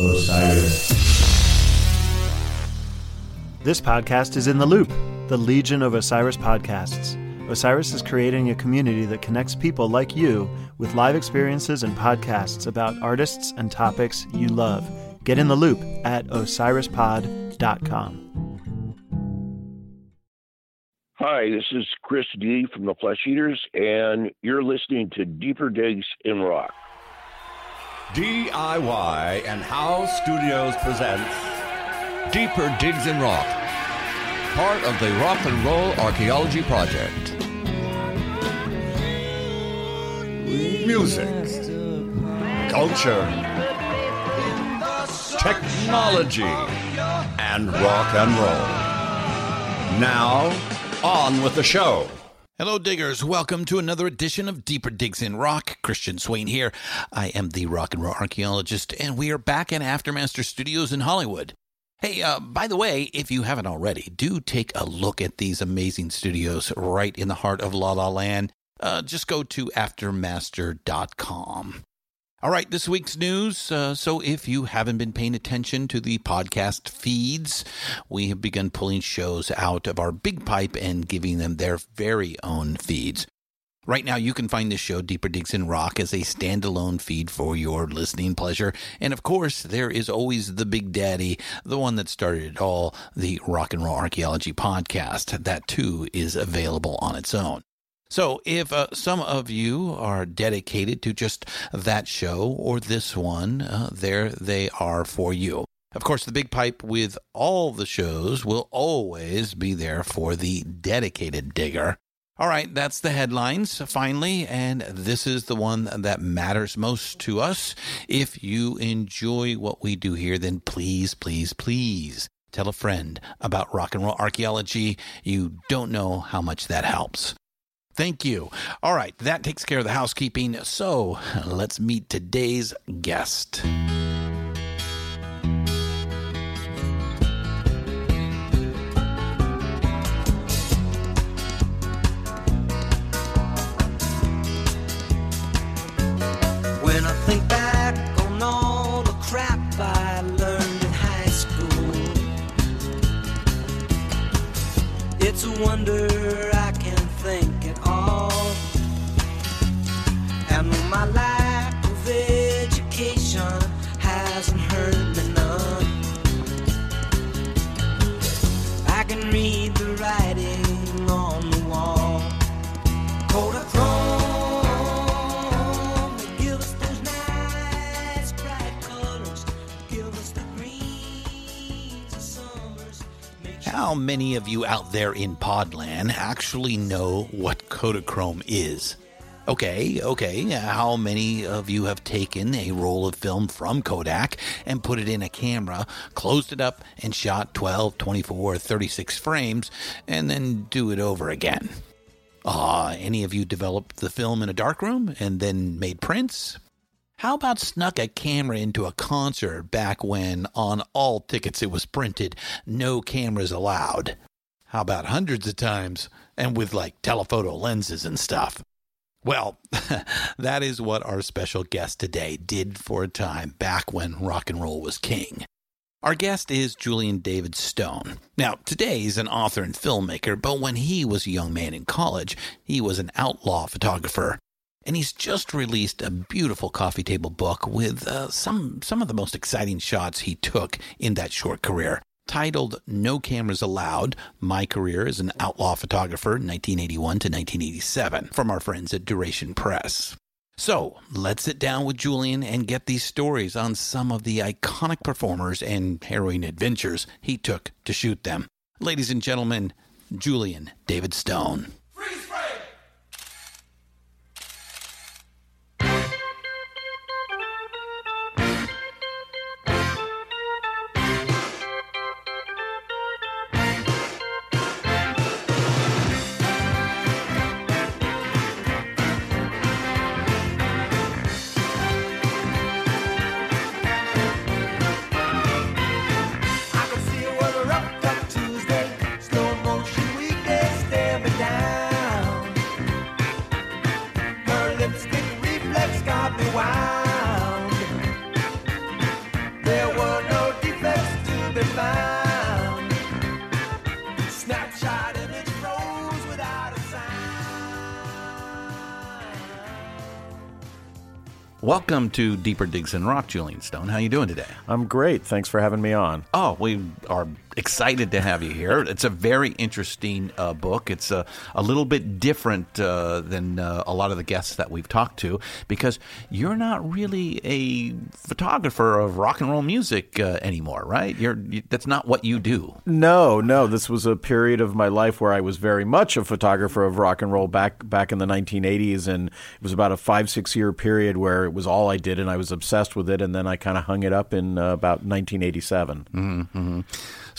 Osiris. This podcast is in the loop, the Legion of Osiris podcasts. Osiris is creating a community that connects people like you with live experiences and podcasts about artists and topics you love. Get in the loop at osirispod.com. Hi, this is Chris D from the Flesh Eaters, and you're listening to Deeper Digs in Rock. DIY and House Studios presents Deeper Digs in Rock, part of the Rock and Roll Archaeology Project. Music, culture, technology, and rock and roll. Now, on with the show. Hello, diggers. Welcome to another edition of Deeper Digs in Rock. Christian Swain here. I am the rock and roll archaeologist, and we are back in Aftermaster Studios in Hollywood. Hey, uh, by the way, if you haven't already, do take a look at these amazing studios right in the heart of La La Land. Uh, just go to aftermaster.com. All right, this week's news. Uh, so, if you haven't been paying attention to the podcast feeds, we have begun pulling shows out of our big pipe and giving them their very own feeds. Right now, you can find this show, Deeper Digs in Rock, as a standalone feed for your listening pleasure. And of course, there is always the Big Daddy, the one that started it all, the Rock and Roll Archaeology Podcast. That too is available on its own. So, if uh, some of you are dedicated to just that show or this one, uh, there they are for you. Of course, the big pipe with all the shows will always be there for the dedicated digger. All right, that's the headlines finally, and this is the one that matters most to us. If you enjoy what we do here, then please, please, please tell a friend about rock and roll archaeology. You don't know how much that helps. Thank you. All right, that takes care of the housekeeping. So let's meet today's guest. When How many of you out there in Podland actually know what Kodachrome is? Okay, okay. How many of you have taken a roll of film from Kodak and put it in a camera, closed it up, and shot 12, 24, 36 frames, and then do it over again? Ah, any of you developed the film in a darkroom and then made prints? How about snuck a camera into a concert back when on all tickets it was printed, no cameras allowed? How about hundreds of times and with like telephoto lenses and stuff? Well, that is what our special guest today did for a time back when rock and roll was king. Our guest is Julian David Stone. Now, today he's an author and filmmaker, but when he was a young man in college, he was an outlaw photographer. And he's just released a beautiful coffee table book with uh, some some of the most exciting shots he took in that short career. Titled No Cameras Allowed My Career as an Outlaw Photographer, 1981 to 1987, from our friends at Duration Press. So let's sit down with Julian and get these stories on some of the iconic performers and harrowing adventures he took to shoot them. Ladies and gentlemen, Julian David Stone. Welcome to Deeper Digs in Rock, Julian Stone. How you doing today? I'm great. Thanks for having me on. Oh, we are excited to have you here. It's a very interesting uh, book. It's a, a little bit different uh, than uh, a lot of the guests that we've talked to because you're not really a photographer of rock and roll music uh, anymore, right? You're you, that's not what you do. No, no. This was a period of my life where I was very much a photographer of rock and roll back back in the 1980s, and it was about a five six year period where it was all I did, and I was obsessed with it, and then I kind of hung it up in uh, about 1987.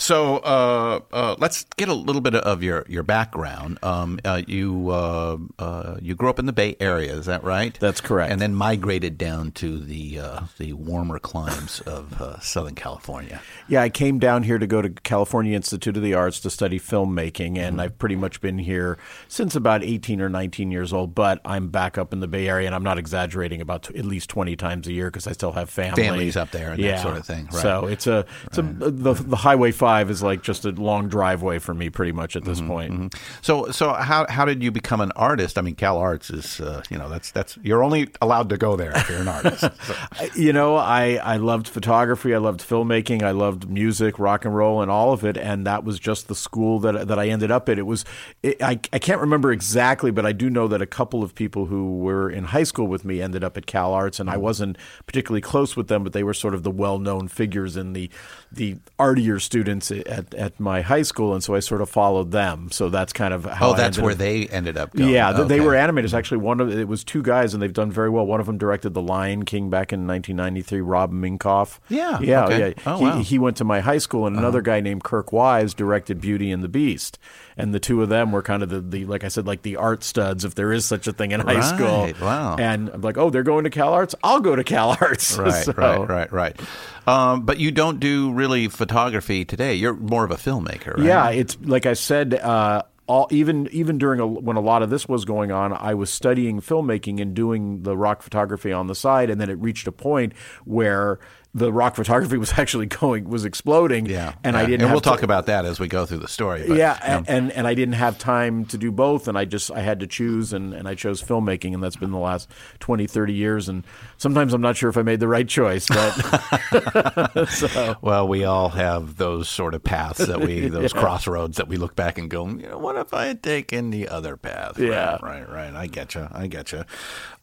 So uh, uh, let's get a little bit of your your background. Um, uh, you uh, uh, you grew up in the Bay Area, is that right? That's correct. And then migrated down to the uh, the warmer climes of uh, Southern California. Yeah, I came down here to go to California Institute of the Arts to study filmmaking, and I've pretty much been here since about 18 or 19 years old. But I'm back up in the Bay Area, and I'm not exaggerating, about t- at least 20 times a year because I still have family. Families up there and that sort of thing, right. So it's a, it's a the, the Highway 5 is like just a long driveway for me, pretty much at this mm-hmm, point. Mm-hmm. So so how how did you become an artist? I mean, Cal Arts is uh, you know that's that's you're only allowed to go there if you're an artist. So- You know, I, I loved photography, I loved filmmaking, I loved music, rock and roll, and all of it. And that was just the school that that I ended up at. It was, it, I, I can't remember exactly, but I do know that a couple of people who were in high school with me ended up at Cal Arts, and I mm-hmm. wasn't particularly close with them, but they were sort of the well known figures in the the artier students at, at my high school, and so I sort of followed them. So that's kind of how oh, that's where up- they ended up. Going. yeah, th- they were animators. Actually, one of it was two guys, and they've done very well. One of them directed The Lion King back in 1993. Rob Minkoff. Yeah, yeah, okay. yeah. Oh, he, wow. Uh-huh. he went to my high school, and another guy named Kirk Wise directed Beauty and the Beast. And the two of them were kind of the, the like I said, like the art studs, if there is such a thing in high school. Wow. And I'm like, oh, they're going to Cal Arts. I'll go to Cal Arts. Right, So- right, right, right. Um, but you don't do really photography today. You're more of a filmmaker, right? Yeah, it's like I said. Uh, all, even even during a, when a lot of this was going on, I was studying filmmaking and doing the rock photography on the side, and then it reached a point where the rock photography was actually going was exploding. yeah. and yeah. I didn't. And we'll to- talk about that as we go through the story. But, yeah, um, and, and and I didn't have time to do both, and I just I had to choose, and, and I chose filmmaking, and that's been the last 20, 30 years, and sometimes I'm not sure if I made the right choice, but so. Well, we all have those sort of paths that we, those crossroads that we look back and go, you know, what if I had taken the other path? Right, Yeah. right, right. I get you. I get you.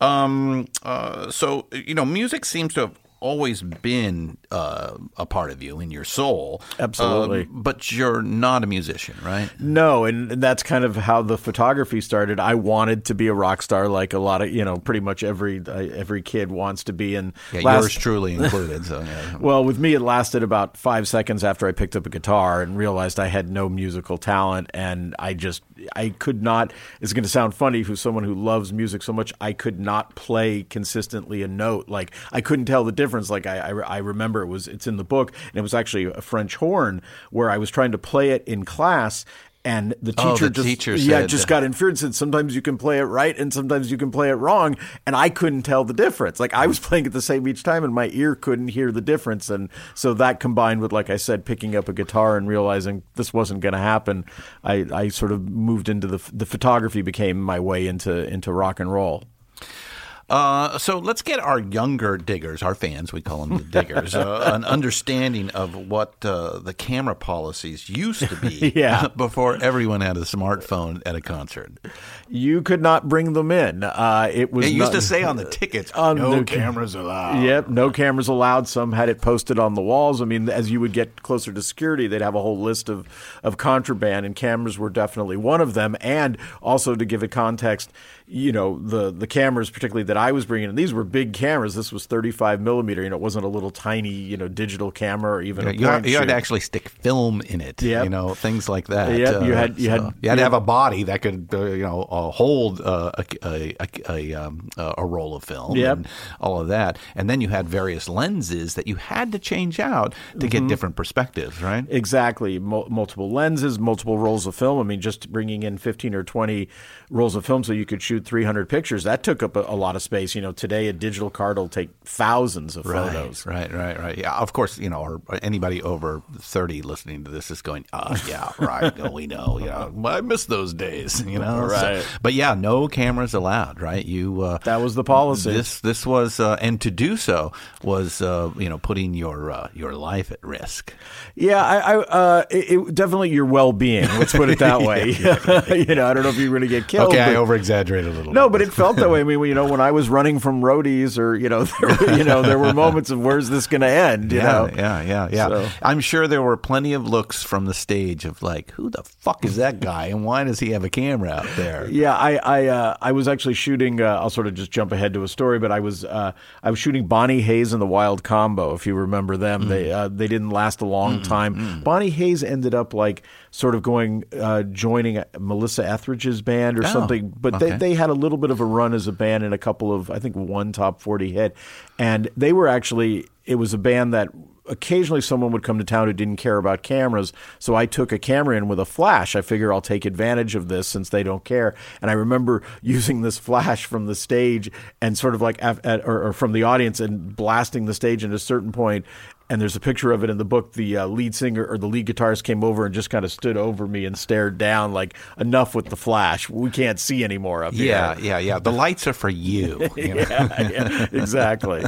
Um, uh, so you know, music seems to have always been uh, a part of you in your soul. Absolutely. Um, but you're not a musician, right? No, and that's kind of how the photography started. I wanted to be a rock star, like a lot of you know, pretty much every uh, every kid wants to be. And Yeah, last- yours truly included. So yeah. Well, with me, it lasted about five seconds after I picked up a guitar and realized I had no musical talent, and I just I could not. It's going to sound funny who's someone who loves music so much. I could not play consistently a note. Like I couldn't tell the difference. Like I, I, I remember it was it's in the book, and it was actually a French horn where I was trying to play it in class. And the oh, teacher Oh, the just teacher yeah said- just got infuriated and said sometimes you can play it right and sometimes you can play it wrong and I couldn't tell the difference. Like I was playing it the same each time and my ear couldn't hear the difference and so that combined with like I said picking up a guitar and realizing this wasn't going to happen I, I sort of moved into the the photography became my way into into rock and roll Uh, so let's get our younger diggers, our fans, we call them the diggers, uh, an understanding of what uh, the camera policies used to be Yeah. before everyone had a smartphone at a concert. you could not bring them in uh, it was It used not- to say on the tickets, On no the- cameras allowed. Yep, no cameras allowed. Some had it posted on the walls. I mean, as you would get closer to security, they'd have a whole list of, of contraband, and cameras were definitely one of them. And also to give a context, you know, the the cameras, particularly that I was bringing in, these were big cameras. This was 35 millimeter. You know, it wasn't a little tiny, you know, digital camera or even You, a know, you, had, you had to actually stick film in it, Yep. you know, things like that. Uh, you had- you had- you had to have a body that could, uh, you know, uh, hold uh, a, a, a, a, um, a roll of film Yep. and all of that. And then you had various lenses that you had to change out to get different perspectives, right? Exactly. Mul- multiple lenses, multiple rolls of film. I mean, just bringing in 15 or 20 rolls of film so you could shoot shoot 300 pictures. That took up a, a lot of space. You know, today a digital card will take thousands of photos. Right, right, right, right. Yeah, of course, you know, or anybody over 30 listening to this is going, uh, yeah, right. no, we know. Yeah, I miss those days, you know. So- Right. but yeah, no cameras allowed, right? You uh, That was the policy. This this was uh, and to do so was uh, you know, putting your uh, your life at risk. Yeah, I, I uh, it, it- definitely your well-being. Let's put it that way. you know, I don't know if you're going to get killed. okay, I but- over exaggerated a little No, bit. but it felt that way. I mean, you know, when I was running from roadies, or you know, there were, you know, there were moments of where's this going to end? You yeah, know, yeah, yeah, yeah. So- I'm sure there were plenty of looks from the stage of like, who the fuck is that guy, and why does he have a camera out there? Yeah, I I uh, I was actually shooting. Uh, I'll sort of just jump ahead to a story, but I was uh, I was shooting Bonnie Hayes and the Wild Combo. If you remember them, they uh, they didn't last a long time. Bonnie Hayes ended up like sort of going uh, joining Melissa Etheridge's band or Oh, something. But okay. they they had a little bit of a run as a band in a couple of I think one top forty hit, and they were actually it was a band that occasionally someone would come to town who didn't care about cameras. So I took a camera in with a flash. I figure I'll take advantage of this since they don't care. And I remember using this flash from the stage and sort of like at, or, or from the audience and blasting the stage at a certain point. And there's a picture of it in the book. The uh, lead singer or the lead guitarist came over and just kind of stood over me and stared down, like, enough with the flash. We can't see anymore up here. Yeah, yeah, yeah. The lights are for you. you yeah, yeah, exactly.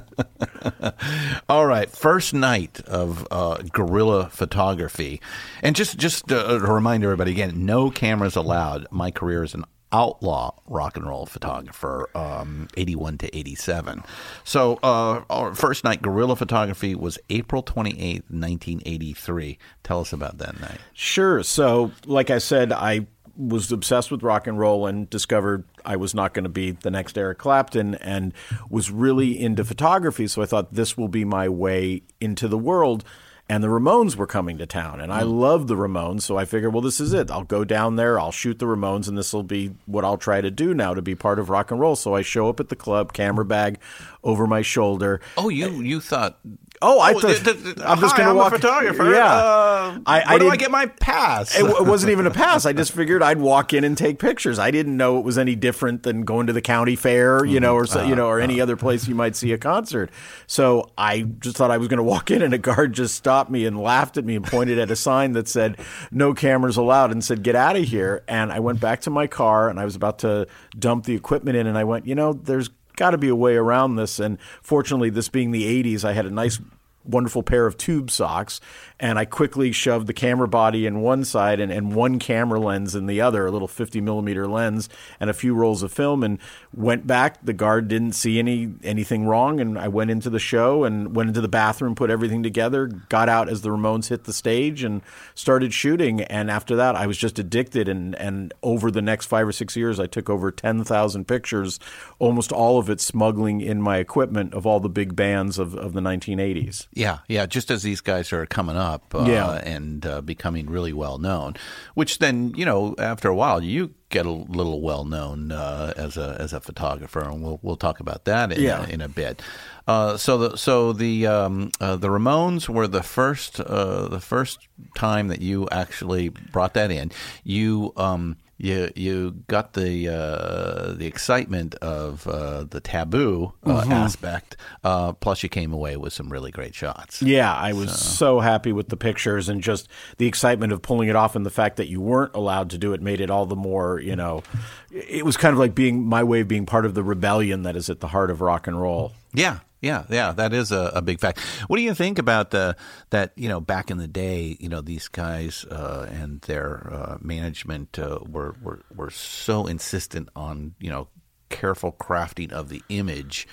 All right, first night of uh, guerrilla photography, and just just uh, to remind everybody again, no cameras allowed. My career as an outlaw rock and roll photographer, um, eighty one to eighty seven. So uh, our first night guerrilla photography was April twenty eighth, nineteen eighty three. Tell us about that night. Sure. So, like I said, I was obsessed with rock and roll and discovered I was not going to be the next Eric Clapton and was really into photography. So I thought this will be my way into the world. And the Ramones were coming to town, and I hmm. love the Ramones. So I figured, well, this is it. I'll go down there, I'll shoot the Ramones, and this will be what I'll try to do now to be part of rock and roll. So I show up at the club, camera bag over my shoulder. Oh, you you thought? Oh, I Oh, thought th- th- I'm just going to I'm walk. a photographer. Yeah, Uh, I, I where do I get my pass? it, w- it wasn't even a pass. I just figured I'd walk in and take pictures. I didn't know it was any different than going to the county fair, you know, or so, you know, or any other place you might see a concert. So I just thought I was going to walk in, and a guard just stopped me and laughed at me and pointed at a sign that said "No cameras allowed" and said "Get out of here." And I went back to my car, and I was about to dump the equipment in, and I went, you know, there's got to be a way around this. And fortunately, this being the '80s, I had a nice wonderful pair of tube socks and I quickly shoved the camera body in one side and, and one camera lens in the other, a little 50 millimeter lens and a few rolls of film and went back. The guard didn't see any anything wrong and I went into the show and went into the bathroom, put everything together, got out as the Ramones hit the stage and started shooting. And after that, I was just addicted. And, and over the next five or six years, I took over 10,000 pictures, almost all of it smuggling in my equipment of all the big bands of, of the 1980s. Yeah, yeah. Just as these guys are coming up uh, Yeah. and uh, becoming really well known, which then you know after a while you get a little well known uh, as a as a photographer, and we'll we'll talk about that in, Yeah. in a bit. Uh, so the so the um, uh, the Ramones were the first uh, the first time that you actually brought that in. You um, you you got the uh, the excitement of uh, the taboo uh, aspect. Uh, plus, you came away with some really great shots. Yeah, I was so. happy with the pictures and just the excitement of pulling it off, and the fact that you weren't allowed to do it made it all the more. You know, it was kind of like being my way of being part of the rebellion that is at the heart of rock and roll. Yeah, yeah, yeah. That is a, a big fact. What do you think about the that you know back in the day, you know these guys uh, and their uh, management uh, were, were were so insistent on you know careful crafting of the image.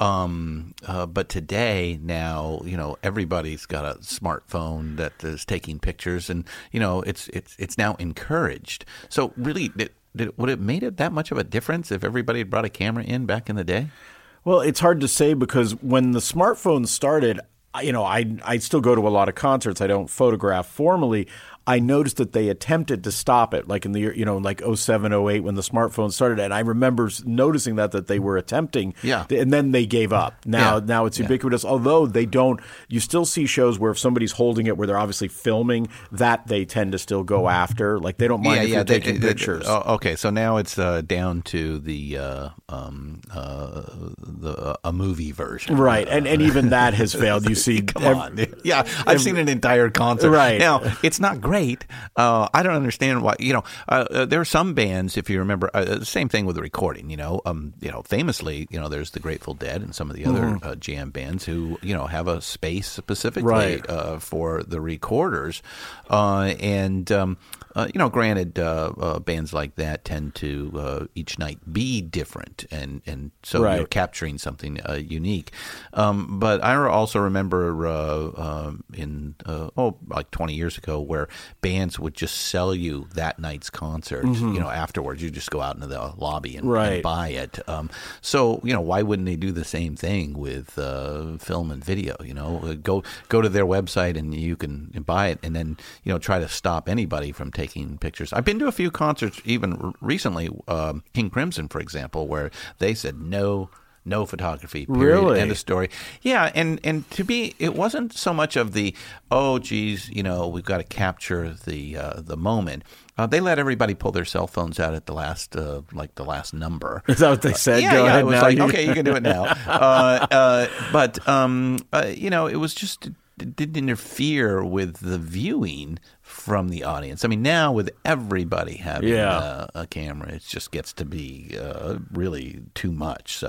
Um, uh, but today, now you know everybody's got a smartphone that is taking pictures, and you know it's it's it's now encouraged. So really, did, did, would it made it that much of a difference if everybody had brought a camera in back in the day? Well, it's hard to say because when the smartphones started, you know, I I still go to a lot of concerts. I don't photograph formally. I noticed that they attempted to stop it, like in the year, you know, like 07, 08 when the smartphone started. And I remember noticing that that they were attempting, Yeah. and then they gave up. Now, Yeah. now it's Yeah. ubiquitous. Although they don't, you still see shows where if somebody's holding it, where they're obviously filming, that they tend to still go after. Like they don't mind if you're they- taking they- pictures. oh, okay, so now it's uh, down to the uh, um, uh, the a movie version, Right, and and even that has failed. You see, Come on, yeah, I've seen an entire concert. Right. now, it's not great. Uh, I don't understand why. You know, uh, uh, there are some bands. If you remember, uh, the same thing with the recording. You know, um, you know, famously, you know, there's the Grateful Dead and some of the other uh, jam bands who you know have a space specifically Right. uh, for the recorders, uh, and. Um, uh, you know, granted, uh, uh, bands like that tend to uh, each night be different, and, and so Right. you're capturing something uh, unique. Um, but I also remember uh, um, in uh, oh like 20 years ago where bands would just sell you that night's concert. You know, afterwards you just go out into the lobby and, and buy it. Um, so you know, why wouldn't they do the same thing with uh, film and video? You know, Uh, go go to their website and you can buy it, and then you know try to stop anybody from taking pictures. I've been to a few concerts even recently, um, King Crimson, for example, where they said no. No photography. Period. Really? End of story. Yeah, and and to be, it wasn't so much of the oh, geez, you know, we've got to capture the uh, the moment. Uh, they let everybody pull their cell phones out at the last, uh, like the last number. Is that what they said? Yeah, Go yeah. ahead It was now. like, okay, you can do it now. uh, uh, but um, uh, you know, it was just it didn't interfere with the viewing from the audience. I mean, now with everybody having Yeah. uh, a camera, it just gets to be uh, really too much. So,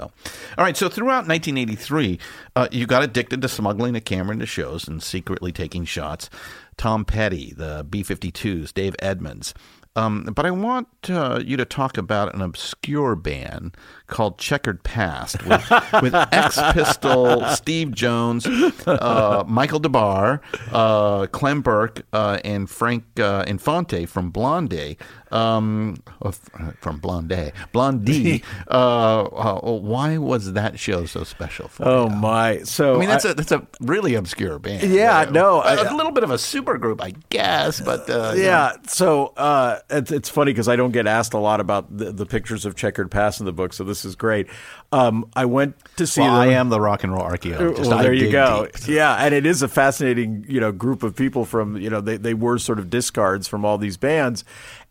all right. So throughout 1983, uh, you got addicted to smuggling a camera into shows and secretly taking shots. Tom Petty, the B-52s, Dave Edmunds. Um, but I want uh, you to talk about an obscure band called Checkered Past with, with Ex Pistol, Steve Jones, uh, Michael Des Barres, uh, Clem Burke, uh, and Frank uh, Infante from Blondie. Um, uh, from Blondie. Blondie. why was that show so special for oh you? my! So I mean, that's a that's a really obscure band. Yeah, Uh, no, a, I- a little bit of a super group, I guess, but uh, you know. yeah. So uh, it's, it's funny because I don't get asked a lot about the, the pictures of checkered past in the book, so this is great. Um, I went to see Well. I am the rock and roll archaeologist. Well, I there you go. deep. Yeah, and it is a fascinating, you know, group of people from, you know, they, they were sort of discards from all these bands.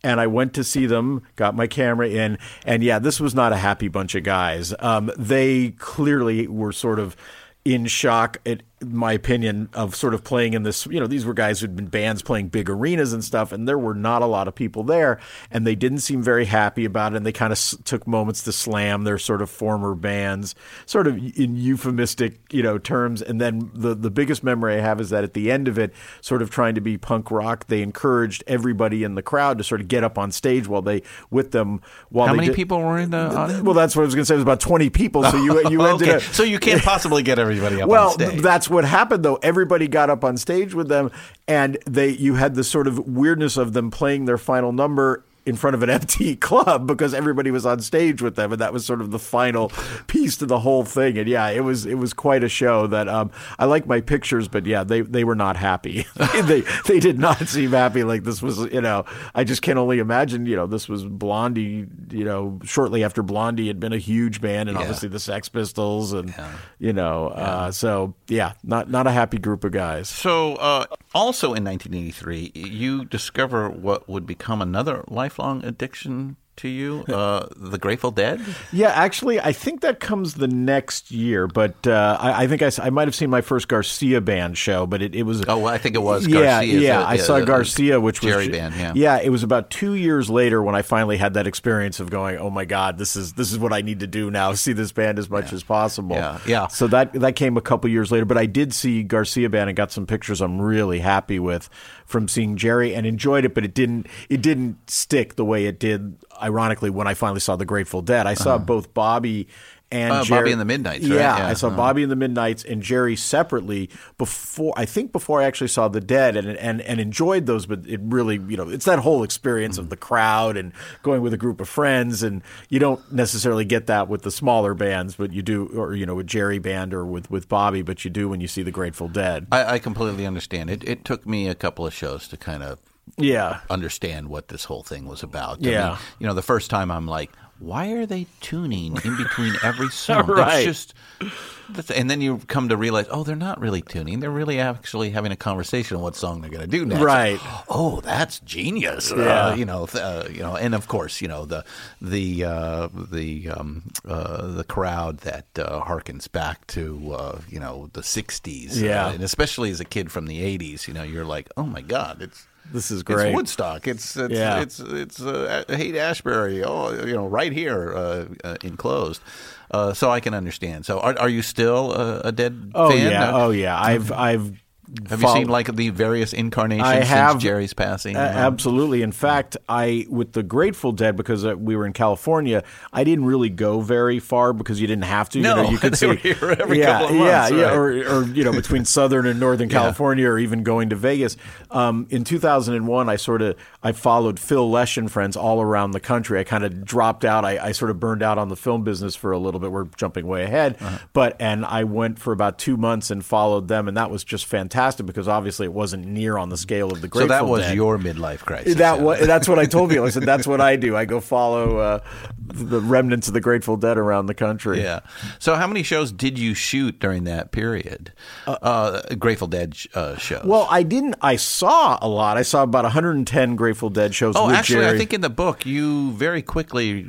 And I went to see them, got my camera in, and yeah, this was not a happy bunch of guys. Um, they clearly were sort of in shock, in my opinion, of sort of playing in this. You know, these were guys who'd been bands playing big arenas and stuff, and there were not a lot of people there, and they didn't seem very happy about it. And they kind of s- took moments to slam their sort of former bands, sort of in euphemistic, you know, terms. And then the the biggest memory I have is that at the end of it, sort of trying to be punk rock, they encouraged everybody in the crowd to sort of get up on stage while they with them. While How many did- people were in the audience? Well, that's what I was going to say. It was about twenty people. So you you ended okay, up. so you can't possibly get everybody up well, on stage. That's what happened though. Everybody got up on stage with them, and they you had the sort of weirdness of them playing their final number in front of an empty club because everybody was on stage with them, and that was sort of the final piece to the whole thing. And yeah, it was it was quite a show. That um, I like my pictures, but yeah, they they were not happy. they they did not seem happy. Like this was you know I just can only imagine you know this was Blondie you know shortly after Blondie had been a huge band, and Yeah. obviously the Sex Pistols and you know uh, so yeah, not not a happy group of guys. So, uh, also in 1983, you discover what would become another lifelong addiction to you, uh, the Grateful Dead. Yeah, actually, I think that comes the next year. But uh, I, I think I, I might have seen my first Garcia band show, but it, it was. Oh, well, I think it was Yeah, Garcia's, yeah. uh, I saw uh, Garcia, which was Jerry band, yeah. yeah. It was about two years later when I finally had that experience of going, "Oh my God, this is this is what I need to do now. See this band as much as possible." Yeah, yeah. So that that came a couple years later, but I did see Garcia band and got some pictures I'm really happy with from seeing Jerry and enjoyed it, but it didn't it didn't stick the way it did. Ironically, when I finally saw the Grateful Dead, I saw both Bobby. And Uh, Jerry- Bobby and the Midnights, right? Yeah, Yeah, I saw uh-huh. Bobby and the Midnights and Jerry separately before. I think before I actually saw the Dead and and and enjoyed those, but it really you know it's that whole experience of the crowd and going with a group of friends, and you don't necessarily get that with the smaller bands, but you do, or you know with Jerry band or with with Bobby, but you do when you see the Grateful Dead. I, I completely understand. It, it took me a couple of shows to kind of Yeah. understand what this whole thing was about. Yeah. you know, the first time I'm like, why are they tuning in between every song? Right. That's just. That's, and then you come to realize, oh, they're not really tuning. They're really actually having a conversation on what song they're going to do next. Right. Oh, that's genius. Yeah. Uh, you know, th- uh, you know, and of course, you know the the uh, the um, uh, the crowd that uh, harkens back to uh, you know the '60s. Yeah. uh, and especially as a kid from the '80s, you know, you're like, oh my god, it's This is great. it's Woodstock. It's it's Yeah. it's it's uh, Haight Ashbury. Oh, you know, right here uh, uh, enclosed. Uh, so I can understand. So are, are you still a, a dead Oh fan? yeah. Uh, Oh yeah. I've I've have you seen like the various incarnations I have since Jerry's passing? A- absolutely. In fact, I with the Grateful Dead because uh, we were in California, I didn't really go very far because you didn't have to. No, you, know, you could see every yeah, couple of months, yeah, yeah, right. or, or you know between Southern and Northern California, or even going to Vegas. Um, in 2001, I sort of I followed Phil Lesh and friends all around the country. I kind of dropped out. I, I sort of burned out on the film business for a little bit. We're jumping way ahead, Uh-huh. but and I went for about two months and followed them, and that was just fantastic because obviously it wasn't near on the scale of the Grateful Dead. so that was Dead. your midlife crisis. That yeah. wa- that's what I told people. I said that's what I do. I go follow uh, the remnants of the Grateful Dead around the country. Yeah. So, how many shows did you shoot during that period? Uh, Grateful Dead uh, shows. Well, I didn't. I saw a lot. I saw about 110 Grateful Dead shows. oh, actually, Jerry. I think in the book you very quickly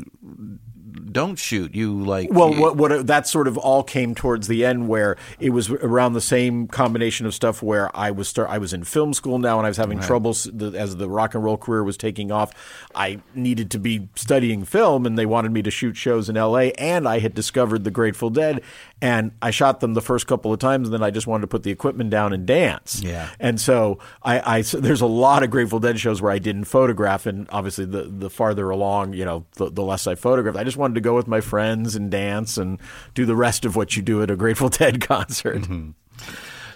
don't shoot. You like Well, you- what, what uh, that sort of all came towards the end, where it was around the same combination of stuff. Where I was start, I was in film school now, and I was having troubles the, as the rock and roll career was taking off. I needed to be studying film, and they wanted me to shoot shows in L.A. And I had discovered the Grateful Dead, and I shot them the first couple of times, and then I just wanted to put the equipment down and dance. Yeah. And so I, I so there's a lot of Grateful Dead shows where I didn't photograph, and obviously the the farther along, you know, the, the less I photographed. I just wanted to go with my friends and dance and do the rest of what you do at a Grateful Dead concert. Mm-hmm.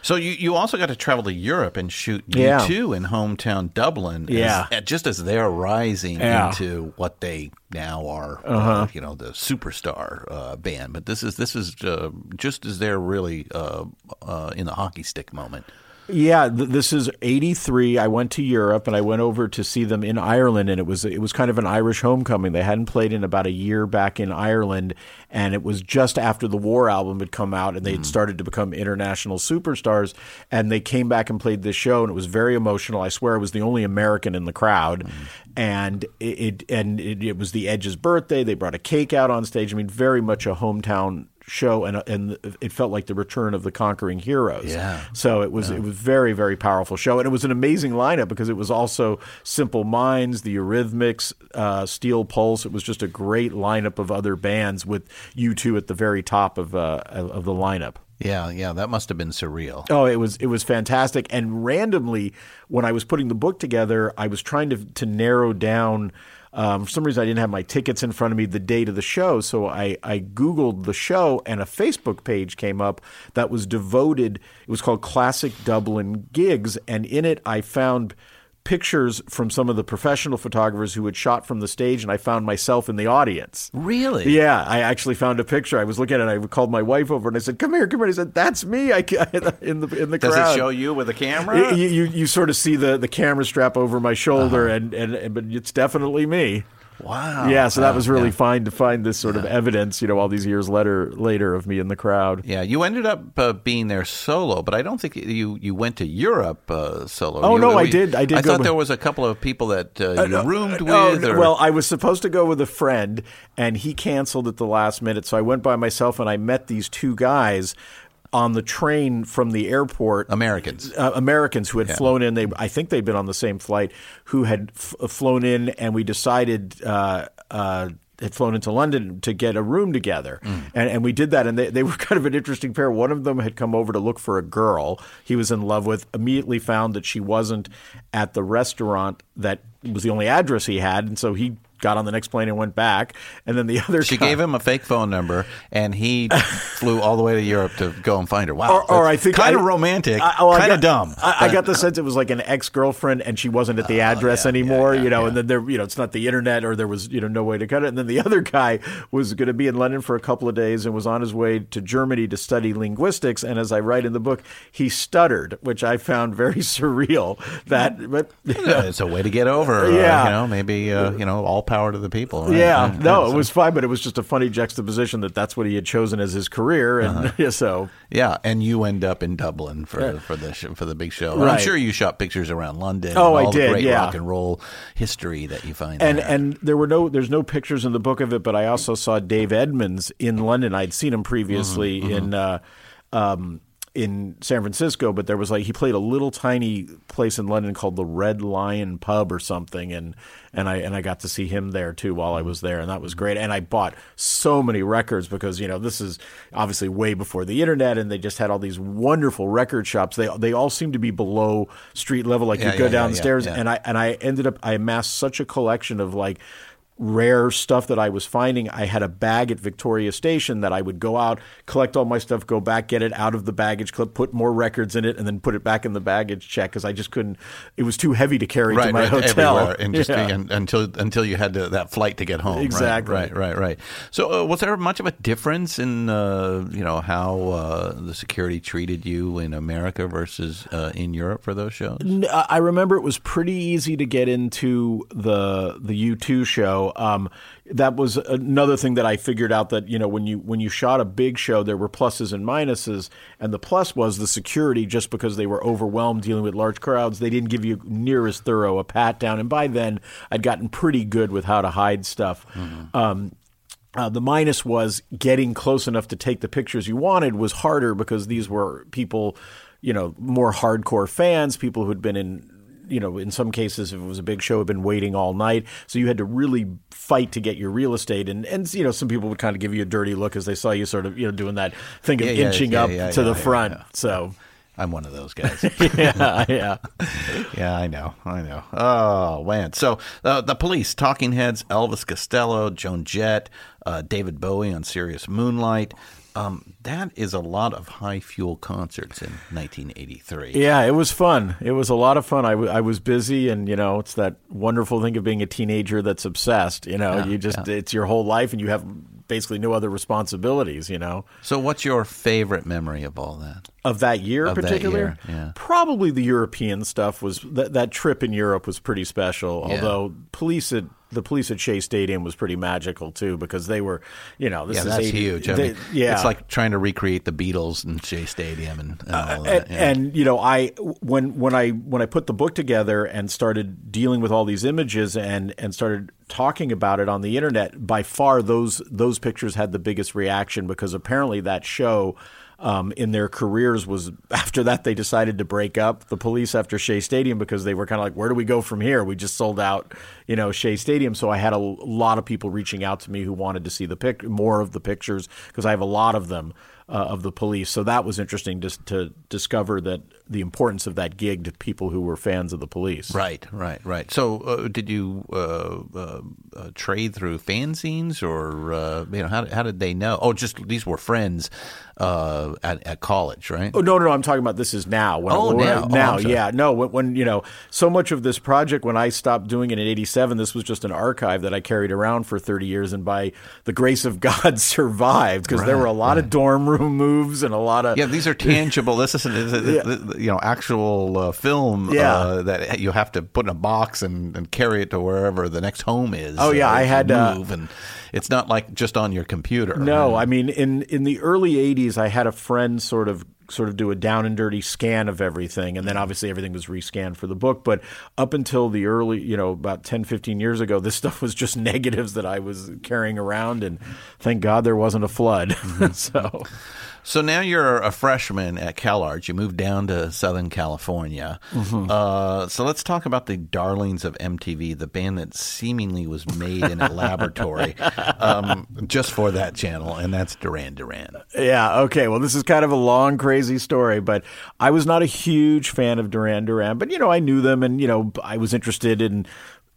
So you, you also got to travel to Europe and shoot you Yeah. too in hometown Dublin. Yeah. uh, just as they're rising Yeah. into what they now are, uh, you know, the superstar uh, band. But this is this is uh, just as they're really uh, uh, in the hockey stick moment. Yeah, th- this is '83. I went to Europe and I went over to see them in Ireland, and it was it was kind of an Irish homecoming. They hadn't played in about a year back in Ireland, and it was just after the War album had come out, and they had mm. started to become international superstars. And they came back and played this show, and it was very emotional. I swear, I was the only American in the crowd, mm. and it, it and it, it was the Edge's birthday. They brought a cake out on stage. I mean, very much a hometown show, and and it felt like the return of the conquering heroes. Yeah. So it was it was very very powerful show, and it was an amazing lineup because it was also Simple Minds, the Eurythmics, uh, Steel Pulse. It was just a great lineup of other bands with U2 at the very top of uh, of the lineup. Yeah, yeah, that must have been surreal. Oh, it was it was fantastic. And randomly, when I was putting the book together, I was trying to to narrow down. Um, for some reason, I didn't have my tickets in front of me the date of the show, so I, I Googled the show, and a Facebook page came up that was devoted. It was called Classic Dublin Gigs, and in it, I found pictures from some of the professional photographers who had shot from the stage, and I found myself in the audience. Really? Yeah, I actually found a picture. I was looking at it. I called my wife over and I said, "Come here, come here." I said, "That's me." I in the in the Does crowd. it show you with a camera? You, you you sort of see the the camera strap over my shoulder, uh-huh. and, and and but it's definitely me. Wow. yeah, so that was really yeah. fine to find this sort of evidence, you know, all these years later later of me in the crowd. Yeah, you ended up uh, being there solo, but I don't think you you went to Europe uh, solo. Oh, You- no, I did- I did I thought with- there was a couple of people that uh, you roomed with. Oh, or, well, I was supposed to go with a friend, and he canceled at the last minute. So I went by myself, and I met these two guys on the train from the airport. Americans. uh, Americans who had flown in. They, I think they'd been on the same flight. Who had f- flown in, and we decided. Uh, uh, had flown into London to get a room together, and, and we did that. And they, they were kind of an interesting pair. One of them had come over to look for a girl he was in love with. Immediately found that she wasn't at the restaurant that was the only address he had, and so he got on the next plane and went back. And then the other She guy- gave him a fake phone number, and he flew all the way to Europe to go and find her. Wow, Or, or I think kind I- of romantic, I- oh, kind of dumb. I, I got the sense it was like an ex girlfriend, and she wasn't at the address Oh, yeah, anymore. yeah, you know, yeah. and then there, you know, it's not the internet, or there was you know no way to cut it. And then the other guy was going to be in London for a couple of days and was on his way to Germany to study linguistics. And as I write in the book, he stuttered, which I found very surreal. That, but Yeah, it's a way to get over. uh, Yeah. you know, maybe uh, you know, all power to the people. right? Yeah, Right. no, so- it was fine, but it was just a funny juxtaposition that that's what he had chosen as his career, and Uh-huh. so Yeah, and you end up in Dublin for for the for the big show. And I'm sure you shot pictures around London. Oh, and I did, The great yeah. rock and roll history that you find. and there. and there were no there's no pictures in the book of it, but I also saw Dave Edmunds in London. I'd seen him previously Mm-hmm, in uh, um, in San Francisco, but there was like he played a little tiny place in London called the Red Lion Pub or something, and and I and I got to see him there too while I was there, and that was great. And I bought so many records because you know this is obviously way before the internet, and they just had all these wonderful record shops. They they all seem to be below street level, like Yeah, you go yeah, downstairs, yeah. and I and I ended up I amassed such a collection of like rare stuff that I was finding. I had a bag at Victoria Station that I would go out, collect all my stuff, go back, get it out of the baggage clip, put more records in it, and then put it back in the baggage check because I just couldn't. It was too heavy to carry to my right, hotel. everywhere, and just Yeah. and, until until you had to, that flight to get home. Exactly. Right, right, right. So, uh, was there much of a difference in uh, you know how uh, the security treated you in America versus uh, in Europe for those shows? I remember it was pretty easy to get into the the U two show. Um, that was another thing that I figured out that you know when you when you shot a big show, there were pluses and minuses, and the plus was the security. Just because they were overwhelmed dealing with large crowds, they didn't give you near as thorough a pat down. And by then, I'd gotten pretty good with how to hide stuff. Um, uh, the minus was getting close enough to take the pictures you wanted was harder because these were people, you know, more hardcore fans, people who'd been in, you know, in some cases, if it was a big show, had been waiting all night. So you had to really fight to get your real estate. And, and you know, some people would kind of give you a dirty look as they saw you sort of, you know, doing that thing of Yeah, yeah, inching yeah, up to the front. So, I'm one of those guys. yeah, yeah. Yeah, I know, I know. Oh man! So uh, the police, Talking Heads, Elvis Costello, Joan Jett, uh, David Bowie on Serious Moonlight. Um, that is a lot of high fuel concerts in 1983. Yeah, it was fun. It was a lot of fun. I, w- I was busy, and you know, it's that wonderful thing of being a teenager that's obsessed. You know, Yeah, you just yeah. it's your whole life, and you have basically no other responsibilities. You know, So, what's your favorite memory of all that? of that year Of in that particular, year, yeah. probably the European stuff was that that trip in Europe was pretty special. Although police at the police at Shea Stadium was pretty magical too because they were, you know, this yeah, is that's 80 huge. I they- mean, yeah, it's like trying to recreate the Beatles in Shea Stadium and, and uh, all of and, that. yeah. and you know i when when i when i put the book together and started dealing with all these images and and started talking about it on the internet by far those those pictures had the biggest reaction because apparently that show um, in their careers was after that they decided to break up the police after Shea Stadium because they were kind of like where do we go from here we just sold out you know Shea Stadium so I had a lot of people reaching out to me who wanted to see the pic more of the pictures because I have a lot of them uh, of the police. So that was interesting just to discover that the importance of that gig to people who were fans of the police. Right, right, right. So, uh, did you uh, uh, uh, trade through fanzines, or uh, you know, how, how did they know? Oh, just these were friends uh, at, at college, right? Oh no, no, no! I'm talking about this is now. When, Oh, when- now. Oh, now, I'm yeah, no. When, when you know, so much of this project, when I stopped doing it in '87, this was just an archive that I carried around for 30 years, and by the grace of God, survived because there were a lot of dorm room moves and a lot of Yeah, these are tangible. This isn't, this is, you know, actual uh, film Yeah. uh, that you have to put in a box and, and carry it to wherever the next home is. Oh, yeah, uh, I had, uh, move, and it's not like just on your computer. No, I mean in in the early '80s, I had a friend sort of sort of do a down and dirty scan of everything, and then obviously everything was rescanned for the book. But up until the early, you know, about 10, 15 years ago, this stuff was just negatives that I was carrying around, and thank God there wasn't a flood. so. So now you're a freshman at CalArts. You moved down to Southern California. Mm-hmm. Uh, so let's talk about the darlings of MTV, the band that seemingly was made in a laboratory um, just for that channel, and that's Duran Duran. Yeah. Okay. Well, this is kind of a long, crazy story, but I was not a huge fan of Duran Duran, but you know, I knew them, and you know, I was interested in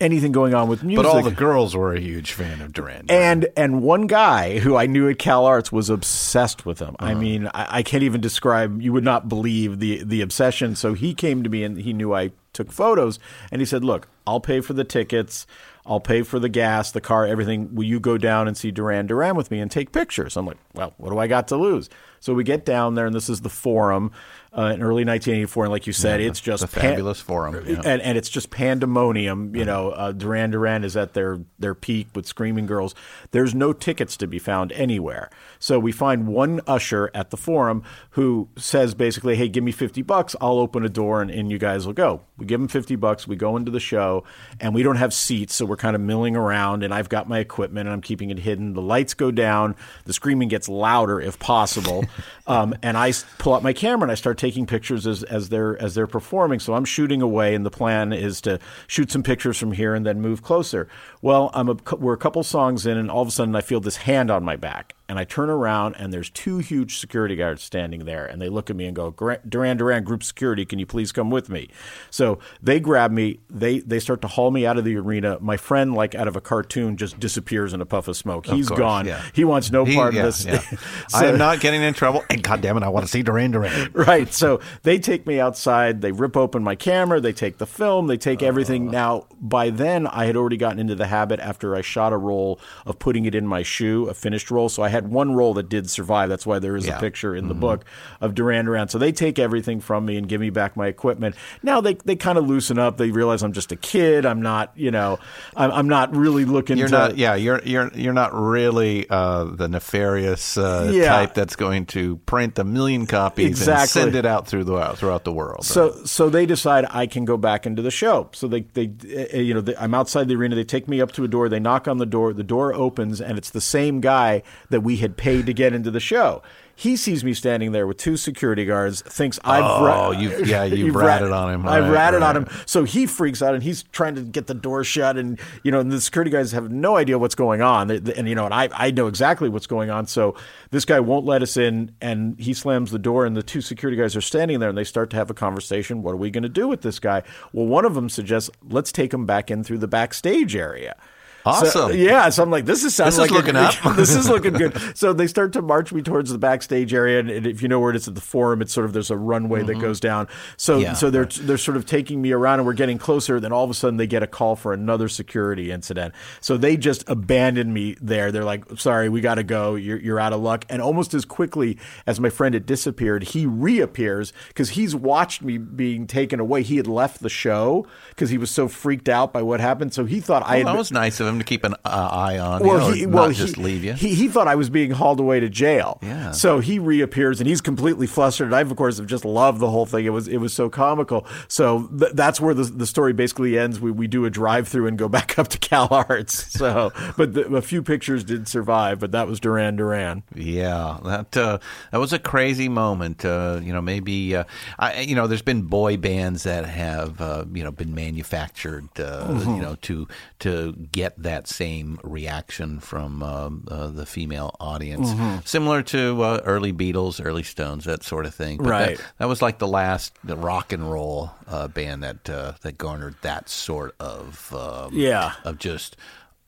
anything going on with music. But all the girls were a huge fan of Duran. Duran. and and one guy who I knew at Cal Arts was obsessed with him. Uh-huh. I mean, I, I can't even describe. You would not believe the the obsession. So he came to me and he knew I took photos, and he said, "Look, I'll pay for the tickets." I'll pay for the gas, the car, everything. Will you go down and see Duran Duran with me and take pictures? I'm like, well, what do I got to lose? So we get down there, and this is the Forum uh, in early 1984. And like you said, it's just the fabulous Forum, yeah. and and it's just pandemonium. You know, uh, Duran Duran is at their their peak with Screaming Girls. There's no tickets to be found anywhere. So we find one usher at the Forum who says basically, "Hey, give me fifty bucks. I'll open a door and, and you guys will go." We give him fifty bucks. We go into the show, and we don't have seats, so we're kind of milling around. And I've got my equipment, and I'm keeping it hidden. The lights go down. The screaming gets louder if possible, um, and I pull out my camera and I start taking pictures as, as they're as they're performing. So I'm shooting away, and the plan is to shoot some pictures from here and then move closer. Well, I'm a, we're a couple songs in, and all of a sudden I feel this hand on my back, and I turn around, and there's two huge security guards standing there, and they look at me and go, "Duran Duran Group Security, can you please come with me?" So they grab me, they they start to haul me out of the arena. My friend, like out of a cartoon, just disappears in a puff of smoke. He's course, gone. yeah. He wants no He- part yeah, of this. yeah. I am not getting in trouble. And God damn it, I want to see Duran Duran. right. So they take me outside. They rip open my camera. They take the film. They take everything. Uh. Now, by then, I had already gotten into the habit after I shot a roll of putting it in my shoe, a finished roll. So I had one roll that did survive. That's why there is Yeah. a picture in the book of Duran Duran. So they take everything from me and give me back my equipment. Now they, they kind of loosen up. They realize I'm just a kid. I'm not, you know, I'm, I'm not really looking You're to. not, yeah, you're you're you're not really uh, the nefarious uh, Yeah. type that's going to print a million copies and Exactly. send it out through the throughout the world. So right? so they decide I can go back into the show. So they they uh, you know they, I'm outside the arena. They take me up to a door. They knock on the door. The door opens and it's the same guy that we had paid to get into the show. He sees me standing there with two security guards. Thinks I've Oh, you've- yeah, you've ratted on him. I've Right, ratted on him. So he freaks out and he's trying to get the door shut. And you know and the security guys have no idea what's going on. And you know and I I know exactly what's going on. So this guy won't let us in and he slams the door and the two security guys are standing there and they start to have a conversation. What are we going to do with this guy? Well, one of them suggests let's take him back in through the backstage area. So- Awesome. yeah, so I'm like, this is sounding This is like looking a, up. this is looking good. So they start to march me towards the backstage area, and, and if you know where it is at the forum, it's sort of there's a runway that goes down. So Mm-hmm. Yeah, so they're they're sort of taking me around, and we're getting closer. Then all of a sudden they get a call for another security incident. So they just abandon me there. They're like, sorry, we got to go. You're you're out of luck. And almost as quickly as my friend had disappeared, he reappears because he's watched me being taken away. He had left the show because he was so freaked out by what happened. So he thought I had. that was nice of him to keep an uh, eye on. you Well, know, he, well, just he, leave you. He, he thought I was being hauled away to jail. Yeah. So he reappears and he's completely flustered. I, of course, have just loved the whole thing. It was it was so comical. So th- that's where the the story basically ends. We we do a drive through and go back up to Cal Arts. So, but the, a few pictures did survive. But that was Duran Duran. Yeah, that uh, that was a crazy moment. Uh, you know, maybe uh, I, you know, there's been boy bands that have uh, you know been manufactured, uh, Mm-hmm. you know, to to get that same reaction from um, uh, the female audience, Mm-hmm. similar to uh, early Beatles, early Stones, that sort of thing. But that- Right. That, was like the last the rock and roll uh, band that uh, that garnered that sort of um, Yeah. of just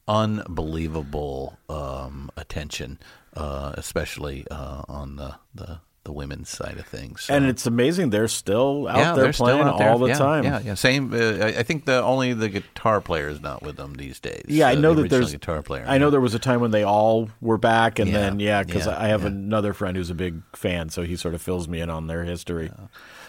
unbelievable um, attention, uh, especially uh, on the, the the women's side of things. So- And it's amazing they're still out yeah, there playing out there. all the Yeah, time. Yeah, yeah. Same. Uh, I I think the only the guitar player is not with them these days. Yeah, I uh, know the that there's guitar player. I know there was a time when they all were back, and Yeah, then yeah, because I have another friend who's a big fan, so he sort of fills me in on their history.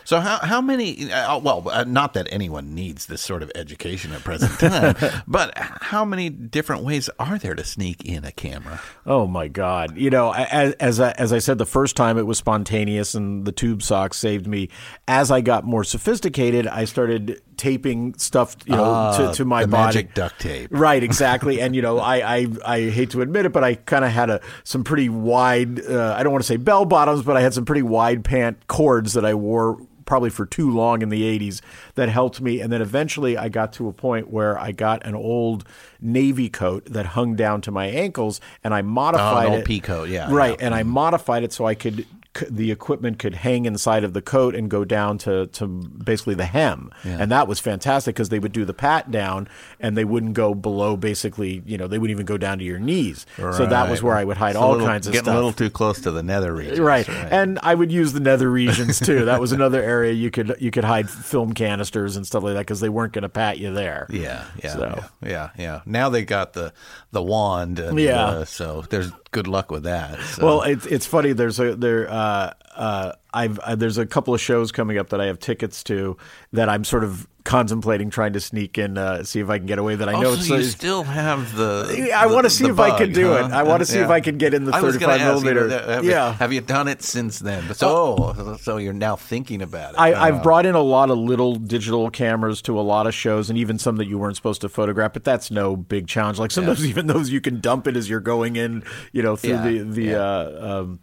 So how how many? Uh, well, uh, not that anyone needs this sort of education at present time, but how many different ways are there to sneak in a camera? Oh my God! You know, as as I, as I said the first time, it was spontaneous, and the tube socks saved me. As I got more sophisticated, I started taping stuff, you know, Ah, to, to my body. magic duct tape. Right, exactly. and you know, I, I I hate to admit it, but I kind of had a some pretty wide. Uh, I don't want to say bell bottoms, but I had some pretty wide pant cords that I wore probably for too long in the 80s that helped me. And then eventually I got to a point where I got an old navy coat that hung down to my ankles and I modified Oh, old it. pea coat, yeah, right. yeah. and I mm-hmm. modified it so I could the equipment could hang inside of the coat and go down to, to basically the hem. And that was fantastic because they would do the pat down and they wouldn't go below basically, you know, they wouldn't even go down to your knees. So that was where I would hide It's all little- kinds of getting stuff. a little too close to the nether regions. Right. and I would use the nether regions too. That was another area you could you could hide film canisters and stuff like that because they weren't going to pat you there. Yeah, yeah, So- yeah, yeah, yeah. Now they got the the wand, and, Yeah. uh, so there's good luck with that. So. Well, it's it's funny. There's a there. Uh, uh, I've uh, there's a couple of shows coming up that I have tickets to that I'm sort of contemplating trying to sneak in, uh, see if I can get away. That I Oh, know so it's. you still have the. I want to see if I can do huh? it. I want to see if I can get in the I was gonna 35 ask you, millimeter. have you- yeah. have you done it since then? So, so you're now thinking about it. I, Oh. I've brought in a lot of little digital cameras to a lot of shows, and even some that you weren't supposed to photograph. But that's no big challenge. Like sometimes even those you can dump it as you're going in, you know, through Yeah, the the. yeah. Uh, um,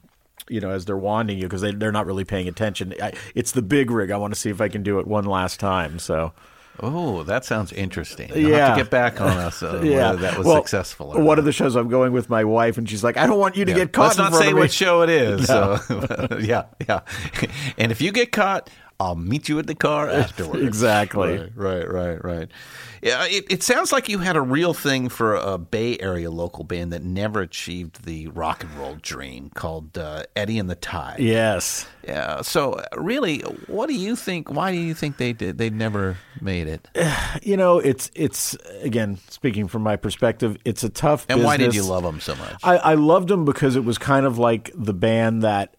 you know, as they're wanding you because they, they're not really paying attention. I, it's the big rig. I want to see if I can do it one last time. So, Oh, that sounds interesting. You'll yeah. have to get back on us uh, yeah, whether that was Well, successful. Or One not. of the shows I'm going with my wife, and she's like, "I don't want you to Yeah. get caught." Let's not say of me." what show it is. So, yeah, yeah. And if you get caught, I'll meet you at the car afterwards. Exactly. Right, right, right, right. Yeah, it, it sounds like you had a real thing for a Bay Area local band that never achieved the rock and roll dream called uh, Eddie and the Tide. Yes. Yeah. So, uh, really, what do you think? Why do you think they did? They never made it. You know, it's it's again speaking from my perspective, it's a tough. And why did you business. love them so much? I, I loved them because it was kind of like the band that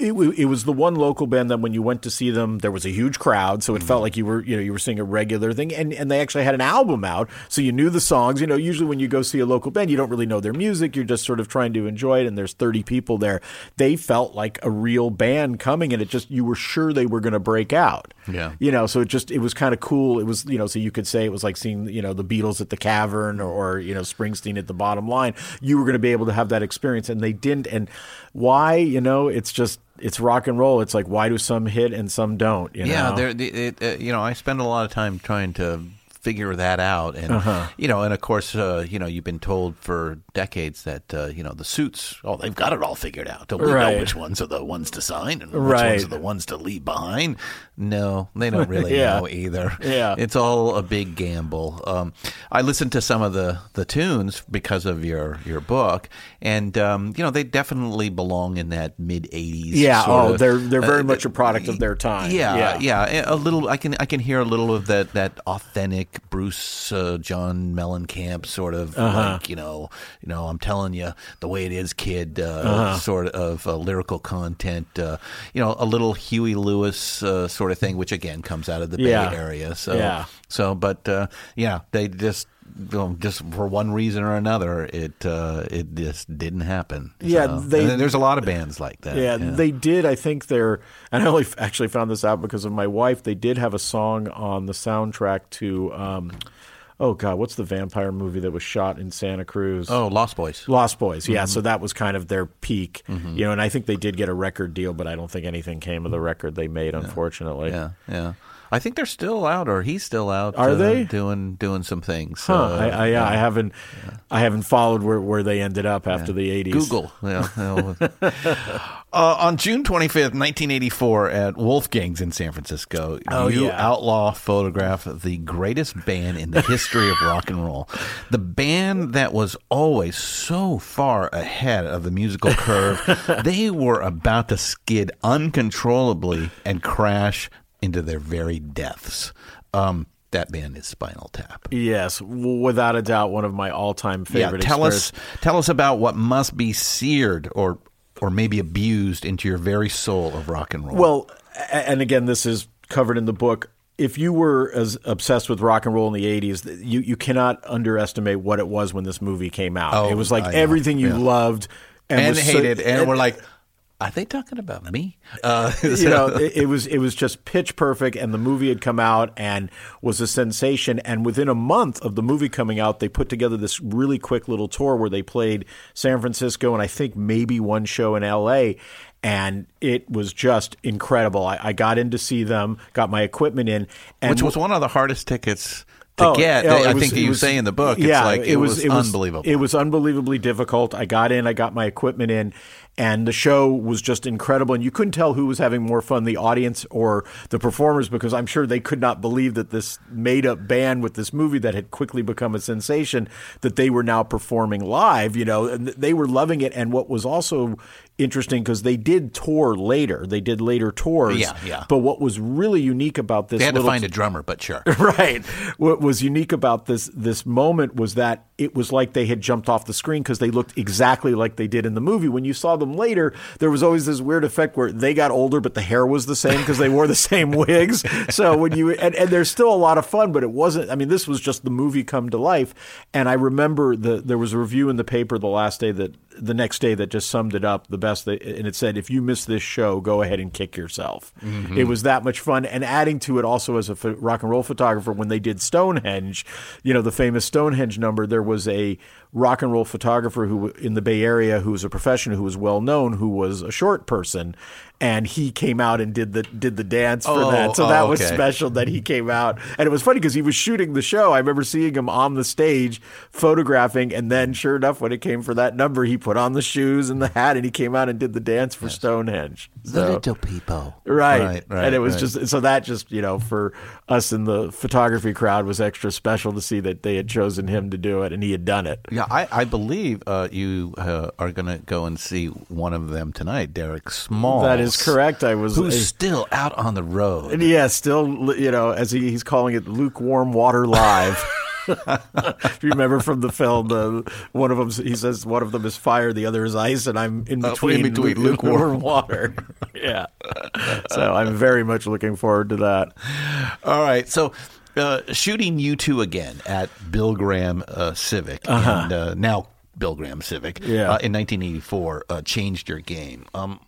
it, it was the one local band that when you went to see them, there was a huge crowd, so it Mm-hmm. felt like you were you know you were seeing a regular thing, and and they actually had an album out, so you knew the songs. You know, usually when you go see a local band, you don't really know their music, you're just sort of trying to enjoy it, and there's 30 people there. They felt like a real band coming, and it just you were sure they were going to break out. Yeah. you know, so it just it was kind of cool. It was you know, so you could say it was like seeing you know the Beatles at the Cavern or, or you know Springsteen at the Bottom Line. You were going to be able to have that experience, and they didn't. And why? You know, it's just it's rock and roll. It's like why do some hit and some don't? You yeah, know? the- It, uh, you know, I spend a lot of time trying to figure that out, and Uh-huh. you know, and of course, uh, you know, you've been told for decades that uh, you know the suits. Oh, they've got it all figured out. Don't we Right. know which ones are the ones to sign and which Right. ones are the ones to leave behind? No, they don't really Yeah. know either. Yeah. it's all a big gamble. Um, I listened to some of the the tunes because of your your book, and um, you know, they definitely belong in that mid '80s. Yeah, oh, of- they're they're very uh, much a product of their time. yeah, yeah, A little. I can I can hear a little of that that authentic Bruce uh, John Mellencamp sort of Uh-huh. like you know you know I'm telling you the way it is, kid. Uh, Uh-huh. Sort of uh, lyrical content. Uh, you know, a little Huey Lewis uh, sort of thing, which again comes out of the Yeah. Bay Area. So Yeah. so, but uh, yeah, they just. just for one reason or another, it uh, it just didn't happen. Yeah, So- they- and there's a lot of bands like that. Yeah, they did. I think they're, and I only f- actually found this out because of my wife. They did have a song on the soundtrack to, um, oh God, what's the vampire movie that was shot in Santa Cruz? Oh, Lost Boys. Lost Boys. Yeah, Mm-hmm. so that was kind of their peak, you know. And I think they did get a record deal, but I don't think anything came of the record they made, unfortunately. Yeah, yeah. I think they're still out, or he's still out. Are uh, they? doing doing some things? Huh, Uh, I, I, yeah, I haven't, I haven't followed where, where they ended up after the eighties. Google. Yeah. uh, on June 25th, 1984, at Wolfgang's in San Francisco, Oh, you yeah. outlaw photograph the greatest band in the history of rock and roll. The band that was always so far ahead of the musical curve, they were about to skid uncontrollably and crash into their very deaths. Um, that band is Spinal Tap. Yes, w- without a doubt, one of my all-time favorite. Yeah, tell experience- us tell us about what must be seared or or maybe abused into your very soul of rock and roll. Well, and again, this is covered in the book. If you were as obsessed with rock and roll in the '80s, you you cannot underestimate what it was when this movie came out. Oh, it was like I know. everything you Yeah. loved and, and hated, and, we're like, are they talking about me? Uh, you know, it, it was it was just pitch perfect, and the movie had come out and was a sensation. And within a month of the movie coming out, they put together this really quick little tour where they played San Francisco and I think maybe one show in L.A. And it was just incredible. I, I got in to see them, got my equipment in, and which was one of the hardest tickets to Oh, get. oh, I was- think you was- say in the book, it's yeah, like it, was, unbelievable. It was unbelievably difficult. I got in, I got my equipment in, and the show was just incredible. And you couldn't tell who was having more fun, the audience or the performers, because I'm sure they could not believe that this made up band with this movie that had quickly become a sensation that they were now performing live. You know, and they were loving it. And what was also interesting because they did tour later. They did later tours. Yeah, yeah. But what was really unique about this They had to find a drummer, but sure. right. What was unique about this this moment was that it was like they had jumped off the screen because they looked exactly like they did in the movie. When you saw them later, there was always this weird effect where they got older, but the hair was the same because they wore the same wigs. So when you and, and there's still a lot of fun, but it wasn't. I mean, this was just the movie come to life. And I remember the there was a review in the paper the last day that the next day that just summed it up the best. And it said, if you miss this show, go ahead and kick yourself. Mm-hmm. It was that much fun. And adding to it also as a ph- rock and roll photographer, when they did Stonehenge, you know, the famous Stonehenge number, there was a rock and roll photographer who in the Bay Area who was a professional who was well known who was a short person and he came out and did the did the dance for Oh, that so that oh, was okay. special that he came out and it was funny because he was shooting the show I remember seeing him on the stage photographing and then sure enough when it came for that number he put on the shoes and the hat and he came out and did the dance for Stonehenge So- people. Right. Right, right, and it was right. just so that just, you know, for us in the photography crowd was extra special to see that they had chosen him to do it and he had done it. Yeah, I, I believe uh, you uh, are going to go and see one of them tonight, Derek Small. That is correct. I was Who's I- still out on the road. And yeah, still, you know, as he, he's calling it, lukewarm water live. if you remember from the film, uh, one of them, he says one of them is fire, the other is ice, and I'm in Uh, in between, between lu- lukewarm. water. yeah. So I'm very much looking forward to that. All right, so uh, shooting U2 again at Bill Graham uh, Civic and uh, now Bill Graham Civic Yeah. uh, in 1984 uh, changed your game. Um,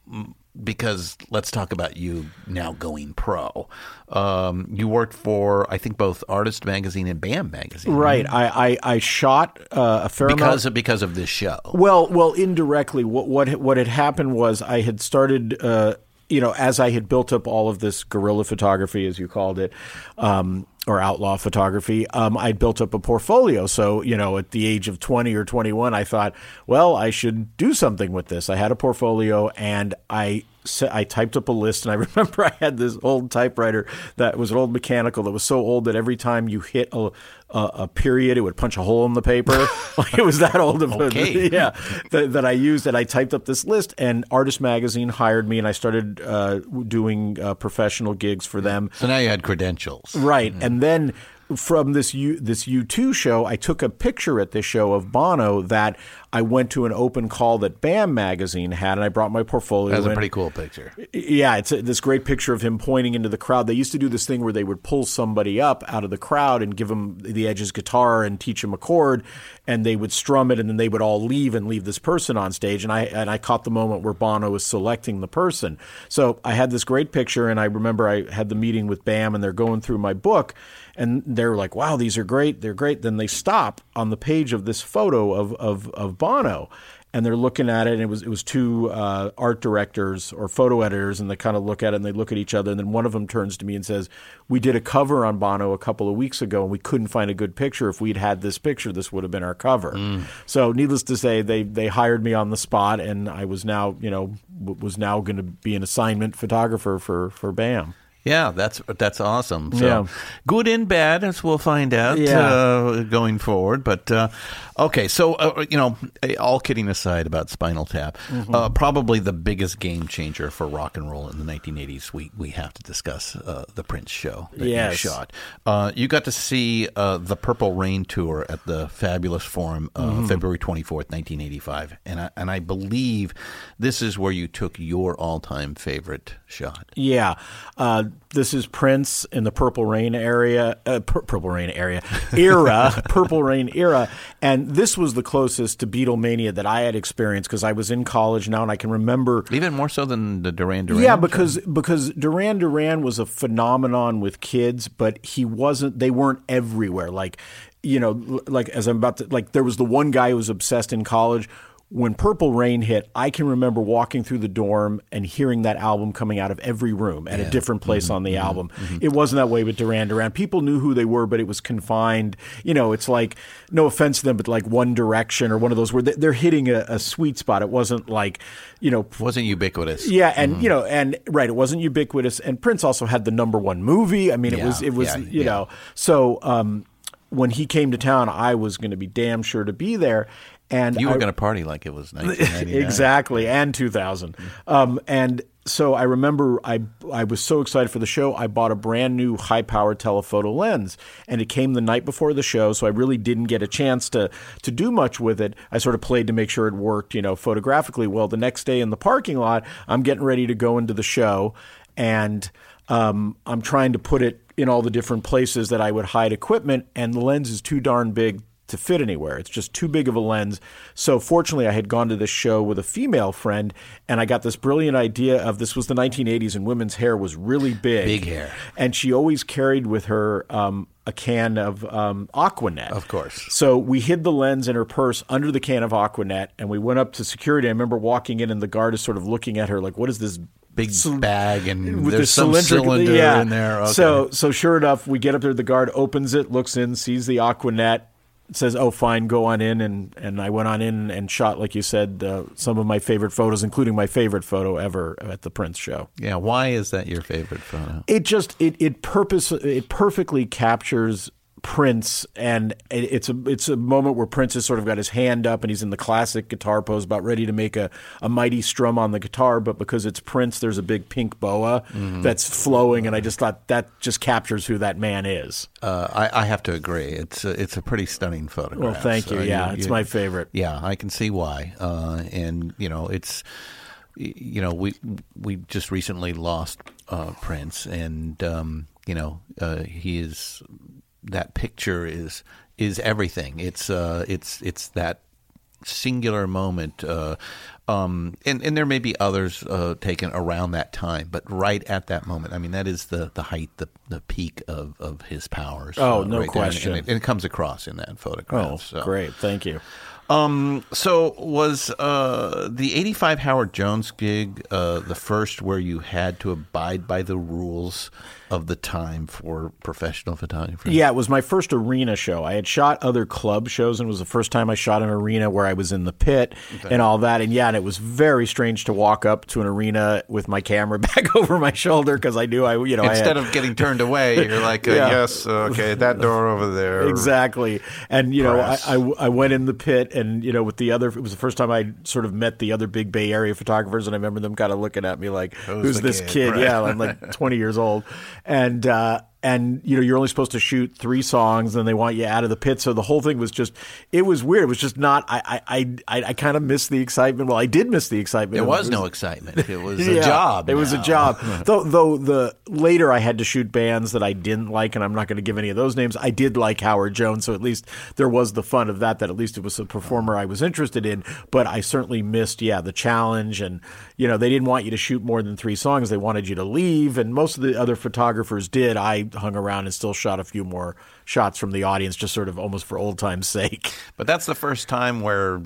because let's talk about you now going pro. Um, you worked for I think both Artist Magazine and BAM Magazine, Right. I, I, I shot uh, a fair amount. Because of because of this show. Well, well, indirectly, what what what had happened was I had started, uh, you know, as I had built up all of this guerrilla photography, as you called it, um, or outlaw photography, um, I'd built up a portfolio. So, you know, at the age of twenty or twenty one, I thought, well, I should do something with this. I had a portfolio, and I. I typed up a list, and I remember I had this old typewriter that was an old mechanical that was so old that every time you hit a, a, a period, it would punch a hole in the paper. like it was that old of a Okay. yeah, that, that I used, and I typed up this list. And Artist Magazine hired me, and I started uh, doing uh, professional gigs for them. So now you had credentials. Right, and then from this U this U2 show, I took a picture at this show of Bono that I went to an open call that BAM magazine had, and I brought my portfolio. That's a in. pretty cool picture. Yeah, it's a, this great picture of him pointing into the crowd. They used to do this thing where they would pull somebody up out of the crowd and give him the Edge's guitar and teach him a chord, and they would strum it, and then they would all leave and leave this person on stage. And I and I caught the moment where Bono was selecting the person. So I had this great picture, and I remember I had the meeting with Bam, and they're going through my book, and they're like, "Wow, these are great. They're great." Then they stop on the page of this photo of of, of Bono and they're looking at it and it was it was two uh, art directors or photo editors and they kind of look at it and they look at each other and then one of them turns to me and says we did a cover on Bono a couple of weeks ago and we couldn't find a good picture if we'd had this picture this would have been our cover so needless to say they they hired me on the spot and I was now you know was now going to be an assignment photographer for for BAM Yeah, that's that's awesome. So Yeah. good and bad, as we'll find out Yeah. uh, going forward. But uh, okay, so uh, you know, all kidding aside about Spinal Tap, Mm-hmm. uh, probably the biggest game changer for rock and roll in the 1980s. We we have to discuss uh, the Prince show that you shot. Uh, you got to see uh, the Purple Rain tour at the Fabulous Forum, uh, Mm-hmm. February 24th, 1985, and I, and I believe this is where you took your all time favorite shot. Yeah, uh, this is Prince in the Purple Rain area, uh, Pur- Purple Rain area era, Purple Rain era, and this was the closest to Beatlemania that I had experienced because I was in college now, and I can remember. Even more so than the Duran Duran. Yeah, because because Duran Duran was a phenomenon with kids, but he wasn't. They weren't everywhere. Like you know, like as I'm about to like, there was the one guy who was obsessed in college when Purple Rain hit, I can remember walking through the dorm and hearing that album coming out of every room at a different place mm-hmm. on the mm-hmm. album. Mm-hmm. It wasn't that way with Duran Duran. People knew who they were, but it was confined. You know, it's like, no offense to them, but like One Direction or one of those where they- they're hitting a, a sweet spot. It wasn't like, you know, Wasn't ubiquitous. yeah, and you know, and right, it wasn't ubiquitous. And Prince also had the number one movie. I mean, it Yeah, was, it was, yeah, you yeah. know. So um, when he came to town, I was going to be damn sure to be there. And You were going to party like it was 1999. exactly, and 2000. Um, and so I remember I I was so excited for the show. I bought a brand new high power telephoto lens, and it came the night before the show. So I really didn't get a chance to to do much with it. I sort of played to make sure it worked, you know, photographically. Well, the next day in the parking lot, I'm getting ready to go into the show, and um, I'm trying to put it in all the different places that I would hide equipment, and the lens is too darn big to fit anywhere. It's just too big of a lens. So fortunately, I had gone to this show with a female friend, and I got this brilliant idea of this was the 1980s, and women's hair was really big, Big hair. and she always carried with her. Um, a can of um, Aquanet. Of course. So we hid the lens in her purse under the can of Aquanet, and we went up to security. I remember walking in, and the guard is sort of looking at her like, "What is this Big cyl- bag, and with there's the some cylinder yeah. in there. Okay. So so sure enough, we get up there. The guard opens it, looks in, sees the Aquanet, says, "Oh, fine, go on in." And and I went on in and shot, like you said, uh, some of my favorite photos, including my favorite photo ever at the Prince show. yeah, why is that your favorite photo? It just it it purpose it perfectly captures Prince, and it's a it's a moment where Prince has sort of got his hand up and he's in the classic guitar pose, about ready to make a, a mighty strum on the guitar. But because it's Prince, there's a big pink boa that's flowing, and I just thought that just captures who that man is. Uh, I, I have to agree. It's a, it's a pretty stunning photograph. Well, thank you. So Yeah, it's my favorite. Yeah, I can see why. Uh, and you know, it's you know we we just recently lost uh, Prince, and um, you know uh, he is that picture is is everything. It's uh, it's it's that singular moment. Uh, um, and, and there may be others uh, taken around that time, but right at that moment, I mean, that is the, the height, the, the peak of, of his powers. Oh, uh, no right. And- question. And, it, and it comes across in that photograph. Oh, so. great! Thank you. Um, so was uh, the 85 Howard Jones gig uh, the first where you had to abide by the rules of the time for professional photography? Yeah, it was my first arena show. I had shot other club shows, and it was the first time I shot an arena where I was in the pit and all that. And yeah, and it was very strange to walk up to an arena with my camera back over my shoulder because I knew I, you know, I Instead had, of getting turned away, you're like, uh, Yeah. yes, okay, that door over there. exactly. And you know, I, I I went in the pit, and you know, with the other, it was the first time I sort of met the other big Bay Area photographers, and I remember them kind of looking at me like, "Who's, the this kid?" kid?" Right. Yeah, I'm like 20 years old, and. uh and you know you're only supposed to shoot three songs, and they want you out of the pit. So the whole thing was just, it was weird. It was just not. I I I, I kind of missed the excitement. Well, I did miss the excitement. There It was no excitement. It was a yeah, job. It was a job. though, though the later I had to shoot bands that I didn't like, and I'm not going to give any of those names. I did like Howard Jones, so at least there was the fun of that. That at least it was a performer I was interested in. But I certainly missed, yeah, the challenge, and you know they didn't want you to shoot more than three songs. They wanted you to leave, and most of the other photographers did. I hung around and still shot a few more shots from the audience, just sort of almost for old time's sake. But that's the first time where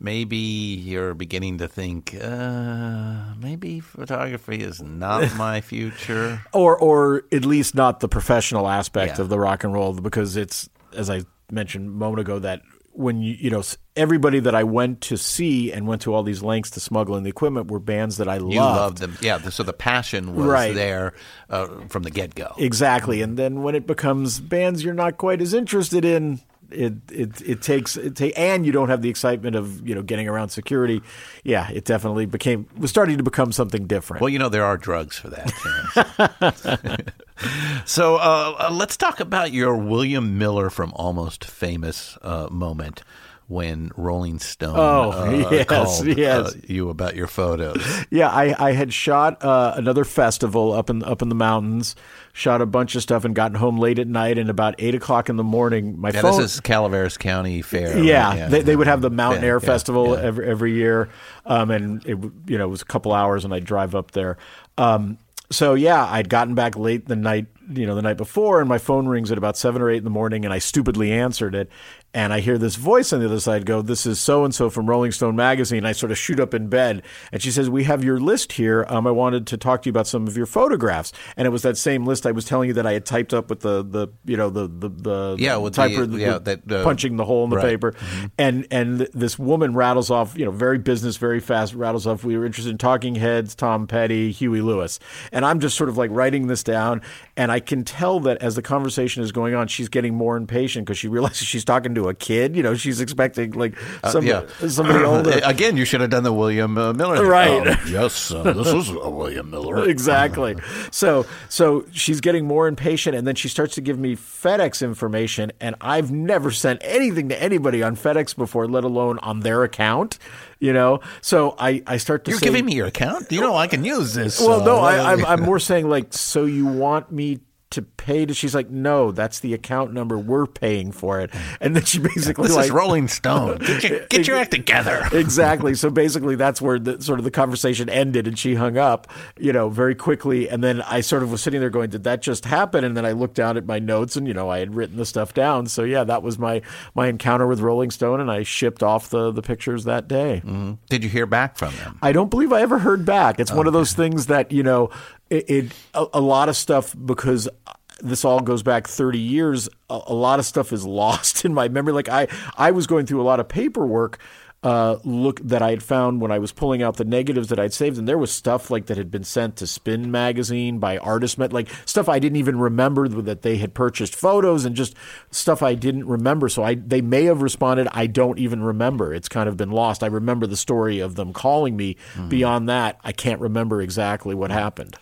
maybe you're beginning to think, uh, maybe photography is not my future. or or at least not the professional aspect Yeah. of the rock and roll because it's as I mentioned a moment ago that when you you know everybody that I went to see and went to all these lengths to smuggle in the equipment were bands that I loved. You loved them. Yeah, so the passion was Right. there uh, from the get go. Exactly. And then when it becomes bands you're not quite as interested in, it it it takes it ta- and you don't have the excitement of, you know, getting around security. Yeah, it definitely became was starting to become something different. Well, you know, there are drugs for that. so uh, let's talk about your William Miller from Almost Famous uh, moment when Rolling Stone Oh, uh, yes, called yes. Uh, you about your photos. Yeah, I, I had shot uh, another festival up in up in the mountains, shot a bunch of stuff, and gotten home late at night. And about eight o'clock in the morning, my Yeah, phone. this is Calaveras County Fair. right? yeah, they, they would have the Mountain Yeah, Air yeah, Festival yeah. every every year, um, and it you know it was a couple hours, and I'd drive up there. Um, so yeah, I'd gotten back late the night you know, the night before, and my phone rings at about seven or eight in the morning, and I stupidly answered it, and I hear this voice on the other side go, "This is so and so from Rolling Stone magazine." I sort of shoot up in bed, and she says, "We have your list here. Um, I wanted to talk to you about some of your photographs." And it was that same list I was telling you that I had typed up with the the you know the the, the Yeah, with the- typer, yeah, with that, uh, punching the hole in the right. paper, and and this woman rattles off, you know, very business, very fast, rattles off. We were interested in Talking Heads, Tom Petty, Huey Lewis, and I'm just sort of like writing this down, and I can tell that as the conversation is going on, she's getting more impatient because she realizes she's talking to a kid. You know, she's expecting like some, yeah. somebody older. Again, you should have done the William uh, Miller. thing. Right. Um, yes, uh, this is uh, William Miller. exactly. So so she's getting more impatient, and then she starts to give me FedEx information, and I've never sent anything to anybody on FedEx before, let alone on their account. You know, so I I start to You're say, giving me your account. You know I can use this. well, uh, no, I, I'm I'm more saying like, so you want me. To pay to, she's like, no, that's the account number. We're paying for it, and then she basically This like, is Rolling Stone. Get your, get your act together. exactly. So basically, that's where the sort of the conversation ended, and she hung up, you know, very quickly. And then I sort of was sitting there going, "Did that just happen?" And then I looked down at my notes, and you know, I had written the stuff down. So yeah, that was my my encounter with Rolling Stone, and I shipped off the the pictures that day. Mm-hmm. Did you hear back from them? I don't believe I ever heard back. It's one of those things that you know, it, it a, a lot of stuff because this all goes back 30 years. A, a lot of stuff is lost in my memory. Like I, I was going through a lot of paperwork. Uh, look that I had found when I was pulling out the negatives that I'd saved, and there was stuff like that had been sent to Spin magazine by Artist Met, like stuff I didn't even remember that they had purchased photos and just stuff I didn't remember. So I they may have responded. I don't even remember. It's kind of been lost. I remember the story of them calling me. Beyond that, I can't remember exactly what happened.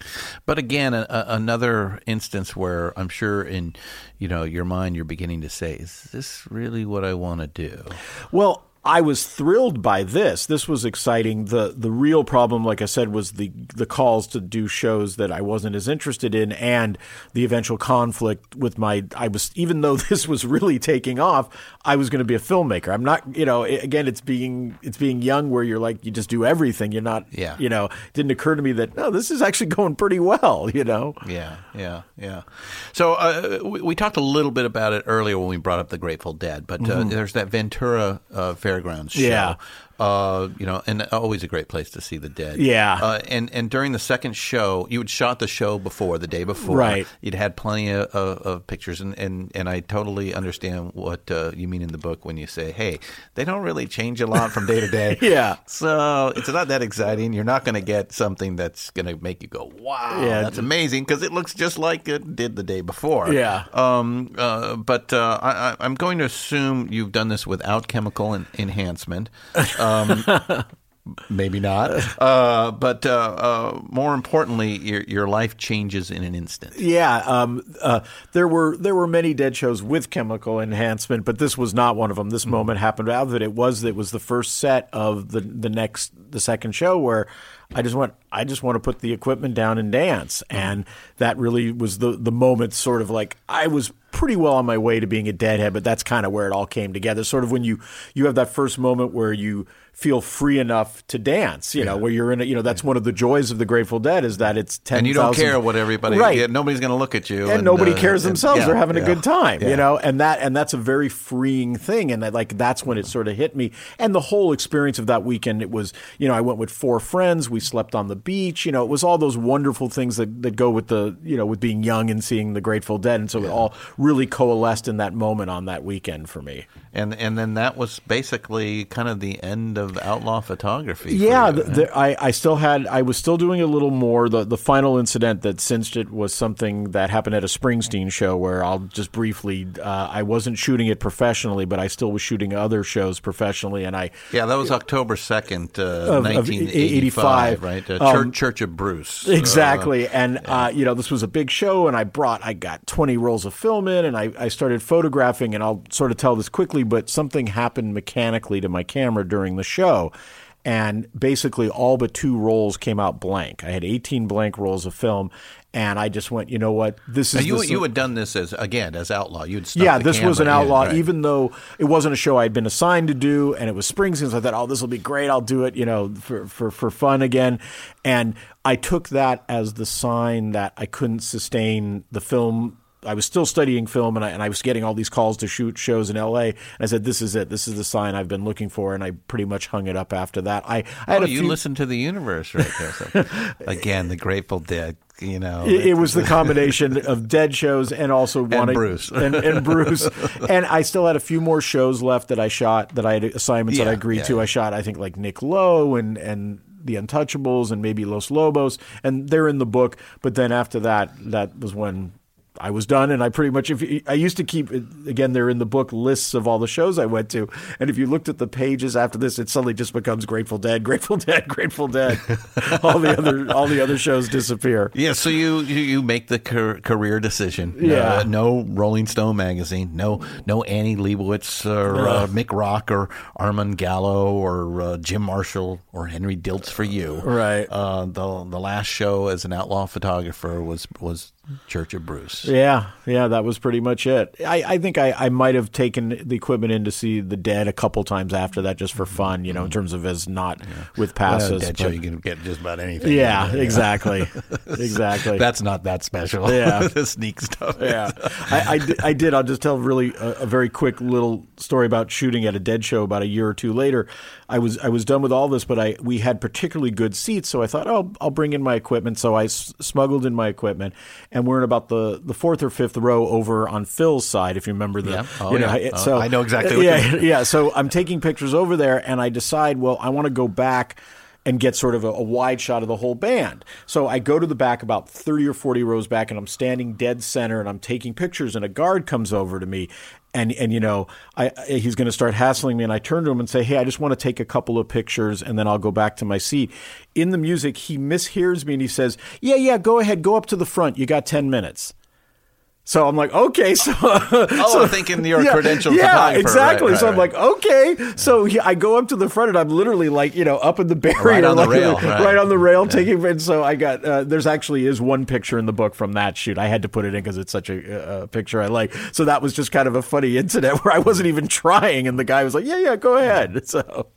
But again, a- another instance where I'm sure in you know your mind you're beginning to say, "Is this really what I want to do?" Well, I was thrilled by this. This was exciting. the The real problem, like I said, was the the calls to do shows that I wasn't as interested in, and the eventual conflict with my. I was even though this was really taking off, I was going to be a filmmaker. I'm not. You know, again, it's being it's being young where you're like you just do everything. You're not. Yeah. You know, it didn't occur to me that no, this is actually going pretty well. You know. Yeah, yeah, yeah. So uh, we, we talked a little bit about it earlier when we brought up the Grateful Dead, but uh, there's that Ventura uh, Fairgrounds show. Yeah. Uh, you know, and always a great place to see the dead. Yeah. Uh, and and during the second show, you had shot the show before the day before. Right. You'd had plenty of, of, of pictures, and, and, and I totally understand what uh, you mean in the book when you say, "Hey, they don't really change a lot from day to day." Yeah. So it's not that exciting. You're not going to get something that's going to make you go, "Wow, Yeah. that's amazing," because it looks just like it did the day before. Yeah. Um. Uh, but uh, I, I'm going to assume you've done this without chemical en- enhancement. Um, maybe not. Uh, but uh, uh, more importantly, your your life changes in an instant. Yeah, um, uh, there were there were many dead shows with chemical enhancement, but this was not one of them. This moment happened out of it. It was it was the first set of the the next the second show where I just went. I just want to put the equipment down and dance, and that really was the the moment. Sort of like I was pretty well on my way to being a deadhead, but that's kind of where it all came together. Sort of when you you have that first moment where you feel free enough to dance, you know, where you're in a, you know, that's one of the joys of the Grateful Dead is that it's 10,000. And you don't care what everybody. Right. yeah, nobody's going to look at you. and, nobody uh, cares and- themselves. yeah, They're having yeah, a good time, yeah. you know, and that and that's a very freeing thing. And that, like that's when it sort of hit me. And the whole experience of that weekend, it was, you know, I went with four friends. We slept on the beach. You know, it was all those wonderful things that, that go with the, you know, with being young and seeing the Grateful Dead. And so it all really coalesced in that moment on that weekend for me. And and then that was basically kind of the end of outlaw photography. Yeah, you, the, the, I, I still had I was still doing a little more. The the final incident that cinched it was something that happened at a Springsteen show where I'll just briefly uh, I wasn't shooting it professionally, but I still was shooting other shows professionally, and I Yeah, that was October second, uh, nineteen eighty-five, right? Uh, Um, Church, Church of Bruce. Exactly. and, uh, you know, this was a big show, and I brought, I got 20 rolls of film in, and I, I started photographing, and I'll sort of tell this quickly, but something happened mechanically to my camera during the show. And basically, all but two rolls came out blank. I had 18 blank rolls of film. and I just went, you know what, this Now, is you the- you had done this as again as outlaw. You'd yeah, this was an outlaw, Even even though it wasn't a show I'd been assigned to do, and it was Springsteen. So I thought, oh, this will be great. I'll do it, you know, for, for, for fun again. And I took that as the sign that I couldn't sustain the film. I was still studying film, and I, and I was getting all these calls to shoot shows in L.A. And I said, "This is it. This is the sign I've been looking for." And I pretty much hung it up after that. I, I had Oh, a you few, listen to the universe right there. So, again, the Grateful Dead. You know, It, it was the combination of dead shows and also wanting Bruce. and, and Bruce, and I still had a few more shows left that I shot that I had assignments that I agreed yeah, to. yeah. I shot I think like Nick Lowe and and the Untouchables and maybe Los Lobos, and they're in the book. But then after that, that was when. I was done, and I pretty much. If you, I used to keep again, they're in the book lists of all the shows I went to, and if you looked at the pages after this, it suddenly just becomes Grateful Dead, Grateful Dead, Grateful Dead. all the other all the other shows disappear. Yeah, so you you, make the car- career decision. Yeah. Uh, no Rolling Stone magazine. No no Annie Leibovitz or uh, Mick Rock or Armando Gallo or uh, Jim Marshall or Henry Diltz for you. Right. Uh, the the last show as an outlaw photographer was was Church of Bruce. Yeah, yeah, that was pretty much it. I, I think I, I might have taken the equipment in to see the Dead a couple times after that, just for fun, you know, in mm-hmm. terms of as not with Well, passes. that show you can get just about anything. yeah, exactly, exactly. That's not that special. Yeah. the sneak stuff. yeah, I, I, I did. I'll just tell really a, a very quick little story about shooting at a dead show about a year or two later. I was I was done with all this, but I we had particularly good seats, so I thought, oh, I'll bring in my equipment. So I s- smuggled in my equipment, and we're in about the, the fourth or fifth row over on Phil's side, if you remember the. Yeah. Oh, you know, yeah. Oh, so I know exactly yeah, yeah. So I'm taking pictures over there, and I decide, well, I want to go back and get sort of a, a wide shot of the whole band. So I go to the back about 30 or 40 rows back and I'm standing dead center and I'm taking pictures and a guard comes over to me and and you know, I, he's going to start hassling me and I turn to him and say, "Hey, I just want to take a couple of pictures and then I'll go back to my seat." In the music, he mishears me and he says, "Yeah, yeah, go ahead, go up to the front. You got 10 minutes." So I'm like, okay, so Oh, I'm thinking you're a yeah, credentialed yeah, exactly. Right, so right, I'm right. like, okay. So he, I go up to the front, and I'm literally like, you know, up in the barrier, Right on the like, rail, right. on the rail, taking. And so I got. Uh, there's actually is one picture in the book from that shoot. I had to put it in because it's such a, a picture I like. So that was just kind of a funny incident where I wasn't even trying, and the guy was like, yeah, yeah, go ahead. So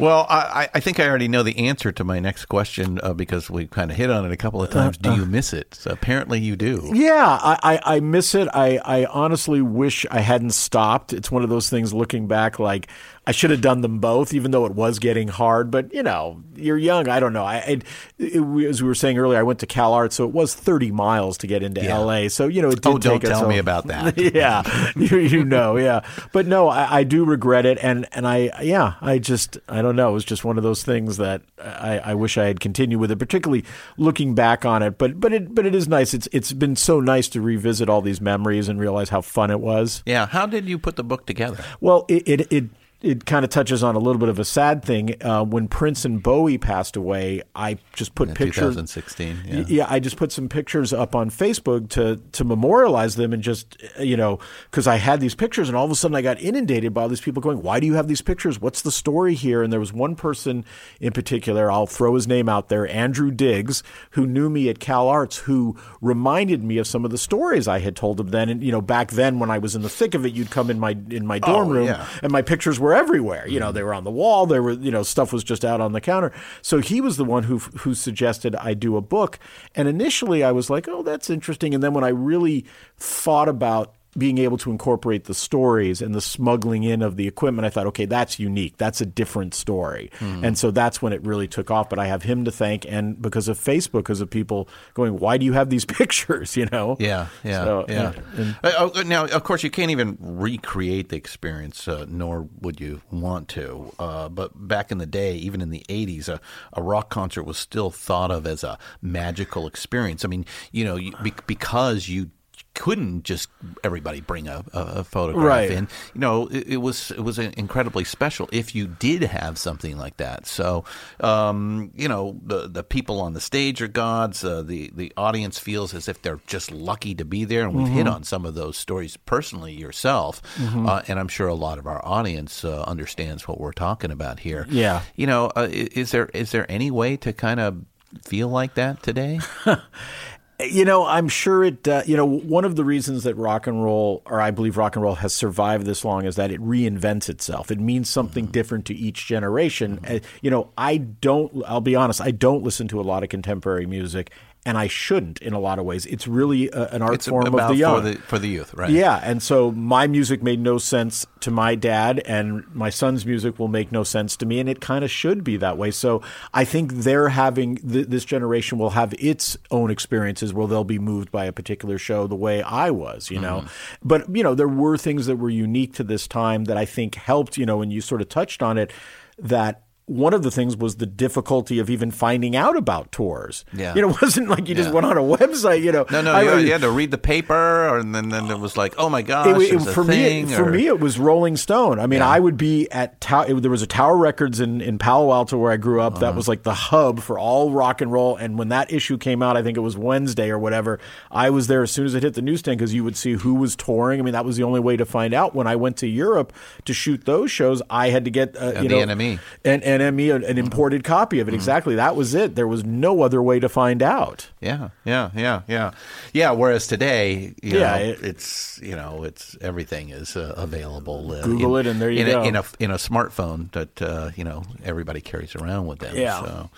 Well, I, I think I already know the answer to my next question uh, because we kind of hit on it a couple of times. Do you miss it? So apparently you do. Yeah, I, I, I miss it. I, I honestly wish I hadn't stopped. It's one of those things looking back, like I should have done them both, even though it was getting hard. But, you know, you're young. I don't know. I, it, it, as we were saying earlier, I went to Cal Arts, so it was 30 miles to get into Yeah. LA. So, you know, it did Oh, don't tell me about that. yeah, you, you know, yeah. But no, I, I do regret it. And, and I, yeah, I just, I don't know. It was just one of those things that I, I wish I had continued with it, particularly looking back on it. But, but it, but it is nice. It's, it's been so nice to revisit all these memories and realize how fun it was. Yeah. How did you put the book together? Well, it it it, it kind of touches on a little bit of a sad thing. Uh, when Prince and Bowie passed away, I just put In pictures. 2016. Yeah. Yeah, I just put some pictures up on Facebook to to memorialize them and just uh, you know because I had these pictures and all of a sudden I got inundated by all these people going, "Why do you have these pictures? What's the story here?" And there was one person in particular, I'll throw his name out there, Andrew Diggs, who knew me at Cal Arts, who reminded me of some of the stories I had told him then. And you know, back then when I was in the thick of it, you'd come in my in my dorm Oh, room yeah. and my pictures were everywhere. You know, mm-hmm. they were on the wall. There were, you know, stuff was just out on the counter. So he was the one who who suggested I do a book. And initially, I was like, "Oh, that's interesting." And then when I really thought about being able to incorporate the stories and the smuggling in of the equipment, I thought, okay, that's unique. That's a different story. Hmm. And so that's when it really took off. But I have him to thank, and because of Facebook, because of people going, why do you have these pictures? You know? Yeah, yeah, So, yeah. and- Uh, oh, now, of course, you can't even recreate the experience, uh, nor would you want to. Uh, but back in the day, even in the '80s, a, a rock concert was still thought of as a magical experience. I mean, you know, you, be, because you couldn't just everybody bring a, a, photograph Right. in. You know, it, it was it was incredibly special if you did have something like that. So, um, you know, the the people on the stage are gods. Uh, the the audience feels as if they're just lucky to be there, and we've hit Mm-hmm. on some of those stories personally yourself, uh, and I'm sure a lot of our audience uh, understands what we're talking about here. Yeah. you know, uh, is there is there any way to kind of feel like that today? You know, I'm sure it. Uh, you know, one of the reasons that rock and roll, or I believe rock and roll, has survived this long is that it reinvents itself. It means something different to each generation. Uh, you know, I don't. I'll be honest. I don't listen to a lot of contemporary music, and I shouldn't in a lot of ways. It's really uh an art It's form of the young. for the for the youth, right? Yeah, and so my music made no sense to my dad, and my son's music will make no sense to me, and it kind of should be that way. So I think they're having th- this generation will have its own experiences where they'll be moved by a particular show the way I was, you know. But you know, there were things that were unique to this time that I think helped. You know, and you sort of touched on it that. One of the things was the difficulty of even finding out about tours. Yeah. You know, it wasn't like you just went on a website, you know. No, no, I- you, you had to read the paper, and then then it was like, oh my gosh, it, it- a for me, for me, it was Rolling Stone. I mean, Yeah. I would be at Tower. there was a Tower Records in, in Palo Alto where I grew up. Uh-huh. That was like the hub for all rock and roll. And when that issue came out, I think it was Wednesday or whatever. I was there as soon as it hit the newsstand because you would see who was touring. I mean, that was the only way to find out. When I went to Europe to shoot those shows, I had to get uh, And you know NME. An NME, an, an imported copy of it. Exactly, that was it. There was no other way to find out. Yeah, yeah, yeah, yeah, yeah. Whereas today, you Yeah, know, it- it's you know, it's everything is uh, available. Uh, Google in- it and there you in go. A, in a in a smartphone that uh, you know everybody carries around with them. Yeah. So,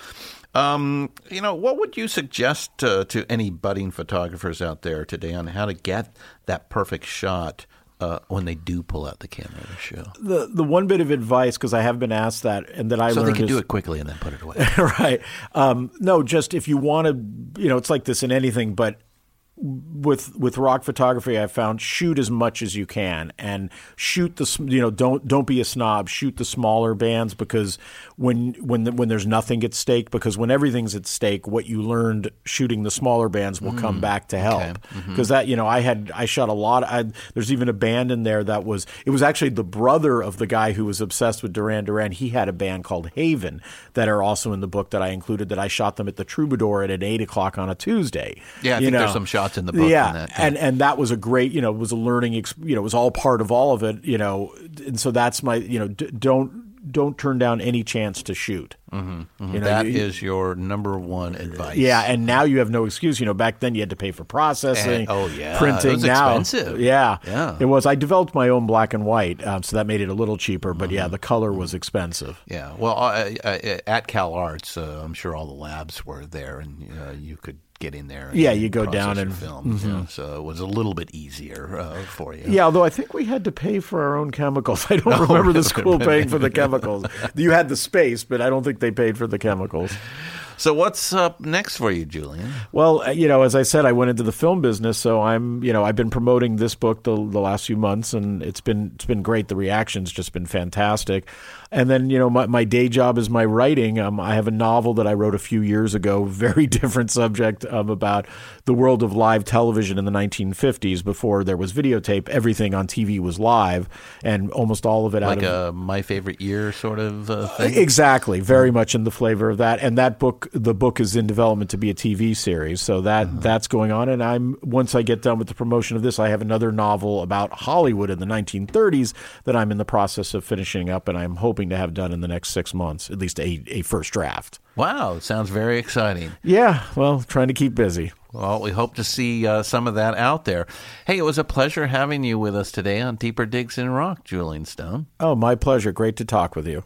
um, you know, what would you suggest uh, to any budding photographers out there today on how to get that perfect shot? Uh, when they do pull out the camera to show, The the one bit of advice because I have been asked that and that I so they learned can is, do it quickly and then put it away. right. Um, no, just if you want to, you know, it's like this in anything, but with with rock photography, I found shoot as much as you can and shoot the you know don't don't be a snob. Shoot the smaller bands because when when the, when there's nothing at stake because when everything's at stake, what you learned shooting the smaller bands will come mm. back to help mm-hmm. because that you know I had I shot a lot. I, there's even a band in there that was it was actually the brother of the guy who was obsessed with Duran Duran. He had a band called Haven that are also in the book that I included. That I shot them at the Troubadour at an eight o'clock on a Tuesday. Yeah, I You think there's some shots in the book. Yeah, that, and and that was a great, you know, it was a learning, ex- you know, it was all part of all of it, you know, and so that's my, you know, d- don't don't turn down any chance to shoot. Mm-hmm, You know, that you- is your number one advice. yeah, and now you have no excuse. You know, back then you had to pay for processing. And- oh, yeah. printing. It was now, expensive. Yeah, Yeah. it was. I developed my own black and white, um, so that made it a little cheaper. But Mm-hmm. yeah, the color was expensive. Yeah, well, uh, uh, at Cal Arts, uh, I'm sure all the labs were there, and uh, you could get in there. Yeah, you go down and- mm-hmm. film. you know, so it was a little bit easier uh, for you. Yeah, although I think we had to pay for our own chemicals. I don't remember the school paying for the chemicals. You had the space, but I don't think they paid for the chemicals. So what's up next for you, Julian? Well, uh, you know, as I said, I went into the film business, so I'm, you know, I've been promoting this book the, the last few months, and it's been it's been great. The reaction's just been fantastic. And then, you know, my, my day job is my writing. Um, I have a novel that I wrote a few years ago, very different subject um, about the world of live television in the 1950s. Before there was videotape, everything on TV was live, and almost all of it out Like of a my favorite year sort of uh, thing? Exactly, very much in the flavor of that. And that book, the book is in development to be a TV series, so that that's going on. And I'm once I get done with the promotion of this, I have another novel about Hollywood in the 1930s that I'm in the process of finishing up, and I'm hoping to have done in the next six months, at least a, a first draft. Wow, sounds very exciting. Yeah, well, trying to keep busy. Well, we hope to see uh, some of that out there. Hey, it was a pleasure having you with us today on Deeper Digs in Rock, Julian Stone. Oh, my pleasure. Great to talk with you.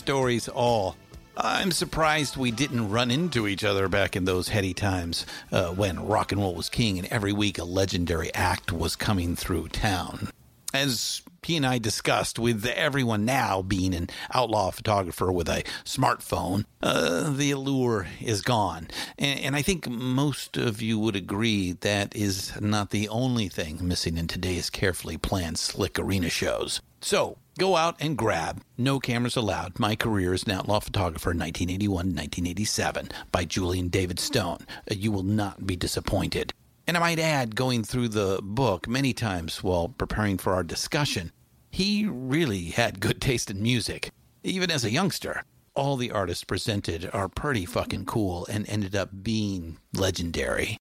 Stories all. I'm surprised we didn't run into each other back in those heady times uh, when rock and roll was king and every week a legendary act was coming through town. As he and I discussed, with everyone now being an outlaw photographer with a smartphone, uh, the allure is gone. And, and I think most of you would agree that is not the only thing missing in today's carefully planned slick arena shows. So go out and grab No Cameras Allowed My Career as an Outlaw Photographer 1981 1987 by Julian David Stone. Uh, You will not be disappointed. And I might add, going through the book many times while preparing for our discussion, he really had good taste in music, even as a youngster. All the artists presented are pretty fucking cool and ended up being legendary.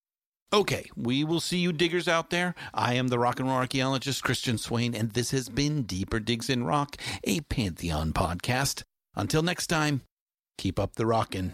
Okay, we will see you diggers out there. I am the rock and roll archaeologist Christian Swain, and this has been Deeper Digs in Rock, a Pantheon podcast. Until next time, keep up the rockin'.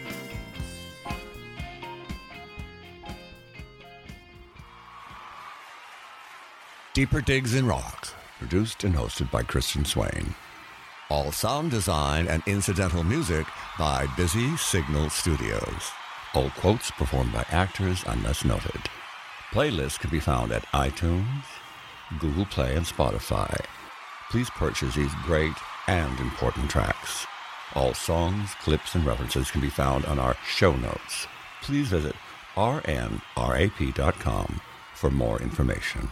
Deeper Digs in Rock, produced and hosted by Christian Swain. All sound design and incidental music by Busy Signal Studios. All quotes performed by actors unless noted. Playlists can be found at iTunes, Google Play, and Spotify. Please purchase these great and important tracks. All songs, clips, and references can be found on our show notes. Please visit rnrap.com for more information.